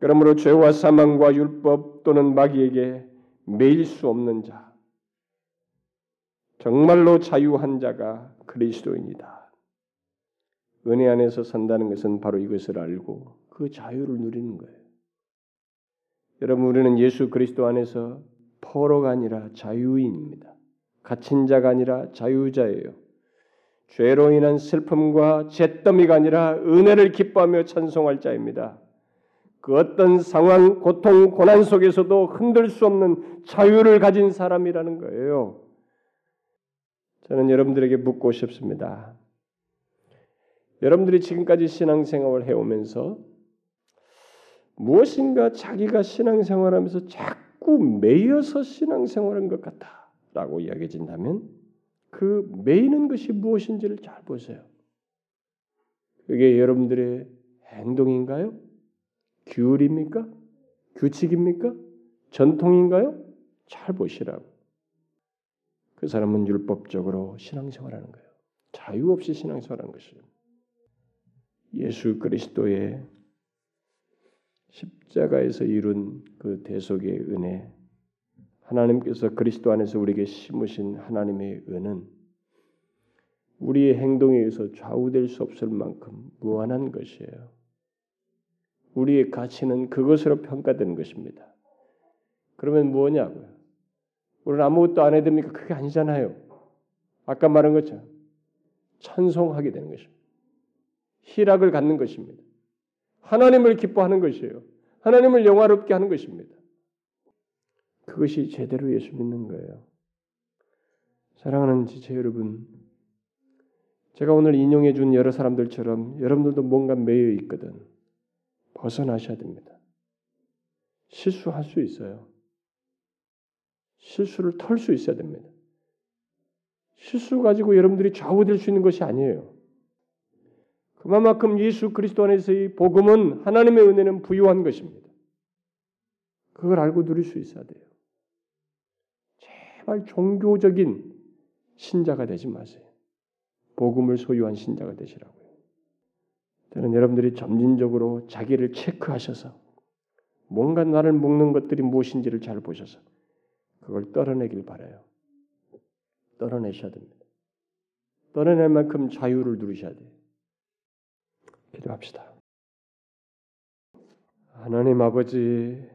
그러므로 죄와 사망과 율법 또는 마귀에게 매일 수 없는 자, 정말로 자유한 자가 그리스도입니다. 은혜 안에서 산다는 것은 바로 이것을 알고 그 자유를 누리는 거예요. 여러분 우리는 예수 그리스도 안에서 포로가 아니라 자유인입니다. 갇힌 자가 아니라 자유자예요. 죄로 인한 슬픔과 죄더미가 아니라 은혜를 기뻐하며 찬송할 자입니다. 그 어떤 상황, 고통, 고난 속에서도 흔들 수 없는 자유를 가진 사람이라는 거예요. 저는 여러분들에게 묻고 싶습니다. 여러분들이 지금까지 신앙생활을 해오면서 무엇인가 자기가 신앙생활하면서 자꾸 매여서 신앙생활한 것 같다라고 이야기해진다면 그 매이는 것이 무엇인지를 잘 보세요. 그게 여러분들의 행동인가요? 규율입니까? 규칙입니까? 전통인가요? 잘 보시라고. 그 사람은 율법적으로 신앙생활하는 거예요. 자유 없이 신앙생활하는 것이에요. 예수 그리스도의 십자가에서 이룬 그 대속의 은혜, 하나님께서 그리스도 안에서 우리에게 심으신 하나님의 은은 우리의 행동에 의해서 좌우될 수 없을 만큼 무한한 것이에요. 우리의 가치는 그것으로 평가되는 것입니다. 그러면 뭐냐고요? 우리는 아무것도 안 해야 됩니까? 그게 아니잖아요. 아까 말한 것처럼 찬송하게 되는 것입니다. 희락을 갖는 것입니다. 하나님을 기뻐하는 것이에요. 하나님을 영화롭게 하는 것입니다. 그것이 제대로 예수 믿는 거예요. 사랑하는 지체 여러분, 제가 오늘 인용해 준 여러 사람들처럼 여러분들도 뭔가 매여 있거든. 벗어나셔야 됩니다. 실수할 수 있어요. 실수를 털 수 있어야 됩니다. 실수 가지고 여러분들이 좌우될 수 있는 것이 아니에요. 그만큼 예수 그리스도 안에서의 복음은 하나님의 은혜는 부유한 것입니다. 그걸 알고 누릴 수 있어야 돼요. 제발 종교적인 신자가 되지 마세요. 복음을 소유한 신자가 되시라고요. 저는 여러분들이 점진적으로 자기를 체크하셔서 뭔가 나를 묶는 것들이 무엇인지를 잘 보셔서 그걸 떨어내길 바라요. 떨어내셔야 됩니다. 떨어낼 만큼 자유를 누리셔야 돼요. 기도합시다. 하나님 아버지,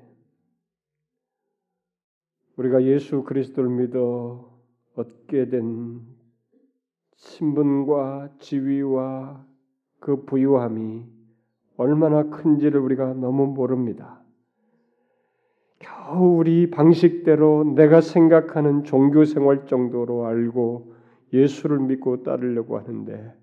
우리가 예수 그리스도를 믿어 얻게 된 신분과 지위와 그 부유함이 얼마나 큰지를 우리가 너무 모릅니다. 겨우 우리 방식대로 내가 생각하는 종교 생활 정도로 알고 예수를 믿고 따르려고 하는데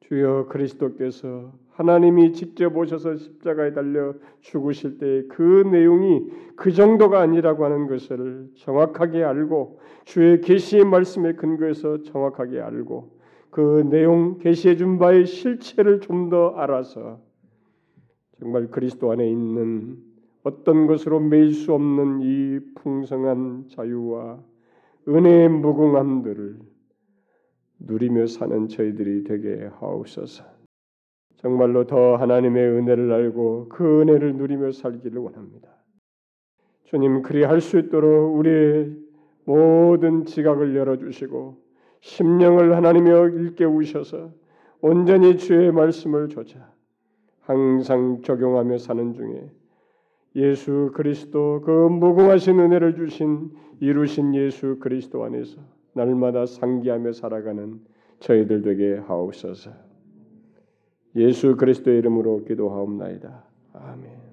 주여 그리스도께서 하나님이 직접 오셔서 십자가에 달려 죽으실 때 그 내용이 그 정도가 아니라고 하는 것을 정확하게 알고 주의 계시의 말씀에 근거해서 정확하게 알고 그 내용 계시해 준 바의 실체를 좀 더 알아서 정말 그리스도 안에 있는 어떤 것으로 매일 수 없는 이 풍성한 자유와 은혜의 무궁함들을 누리며 사는 저희들이 되게 하옵소서. 정말로 더 하나님의 은혜를 알고 그 은혜를 누리며 살기를 원합니다. 주님 그리할 수 있도록 우리의 모든 지각을 열어주시고 심령을 하나님여 일깨우셔서 온전히 주의 말씀을 조차 항상 적용하며 사는 중에 예수 그리스도 그 무궁하신 은혜를 주신 이루신 예수 그리스도 안에서 날마다 상기하며 살아가는 저희들 되게 하옵소서. 예수 그리스도의 이름으로 기도하옵나이다. 아멘.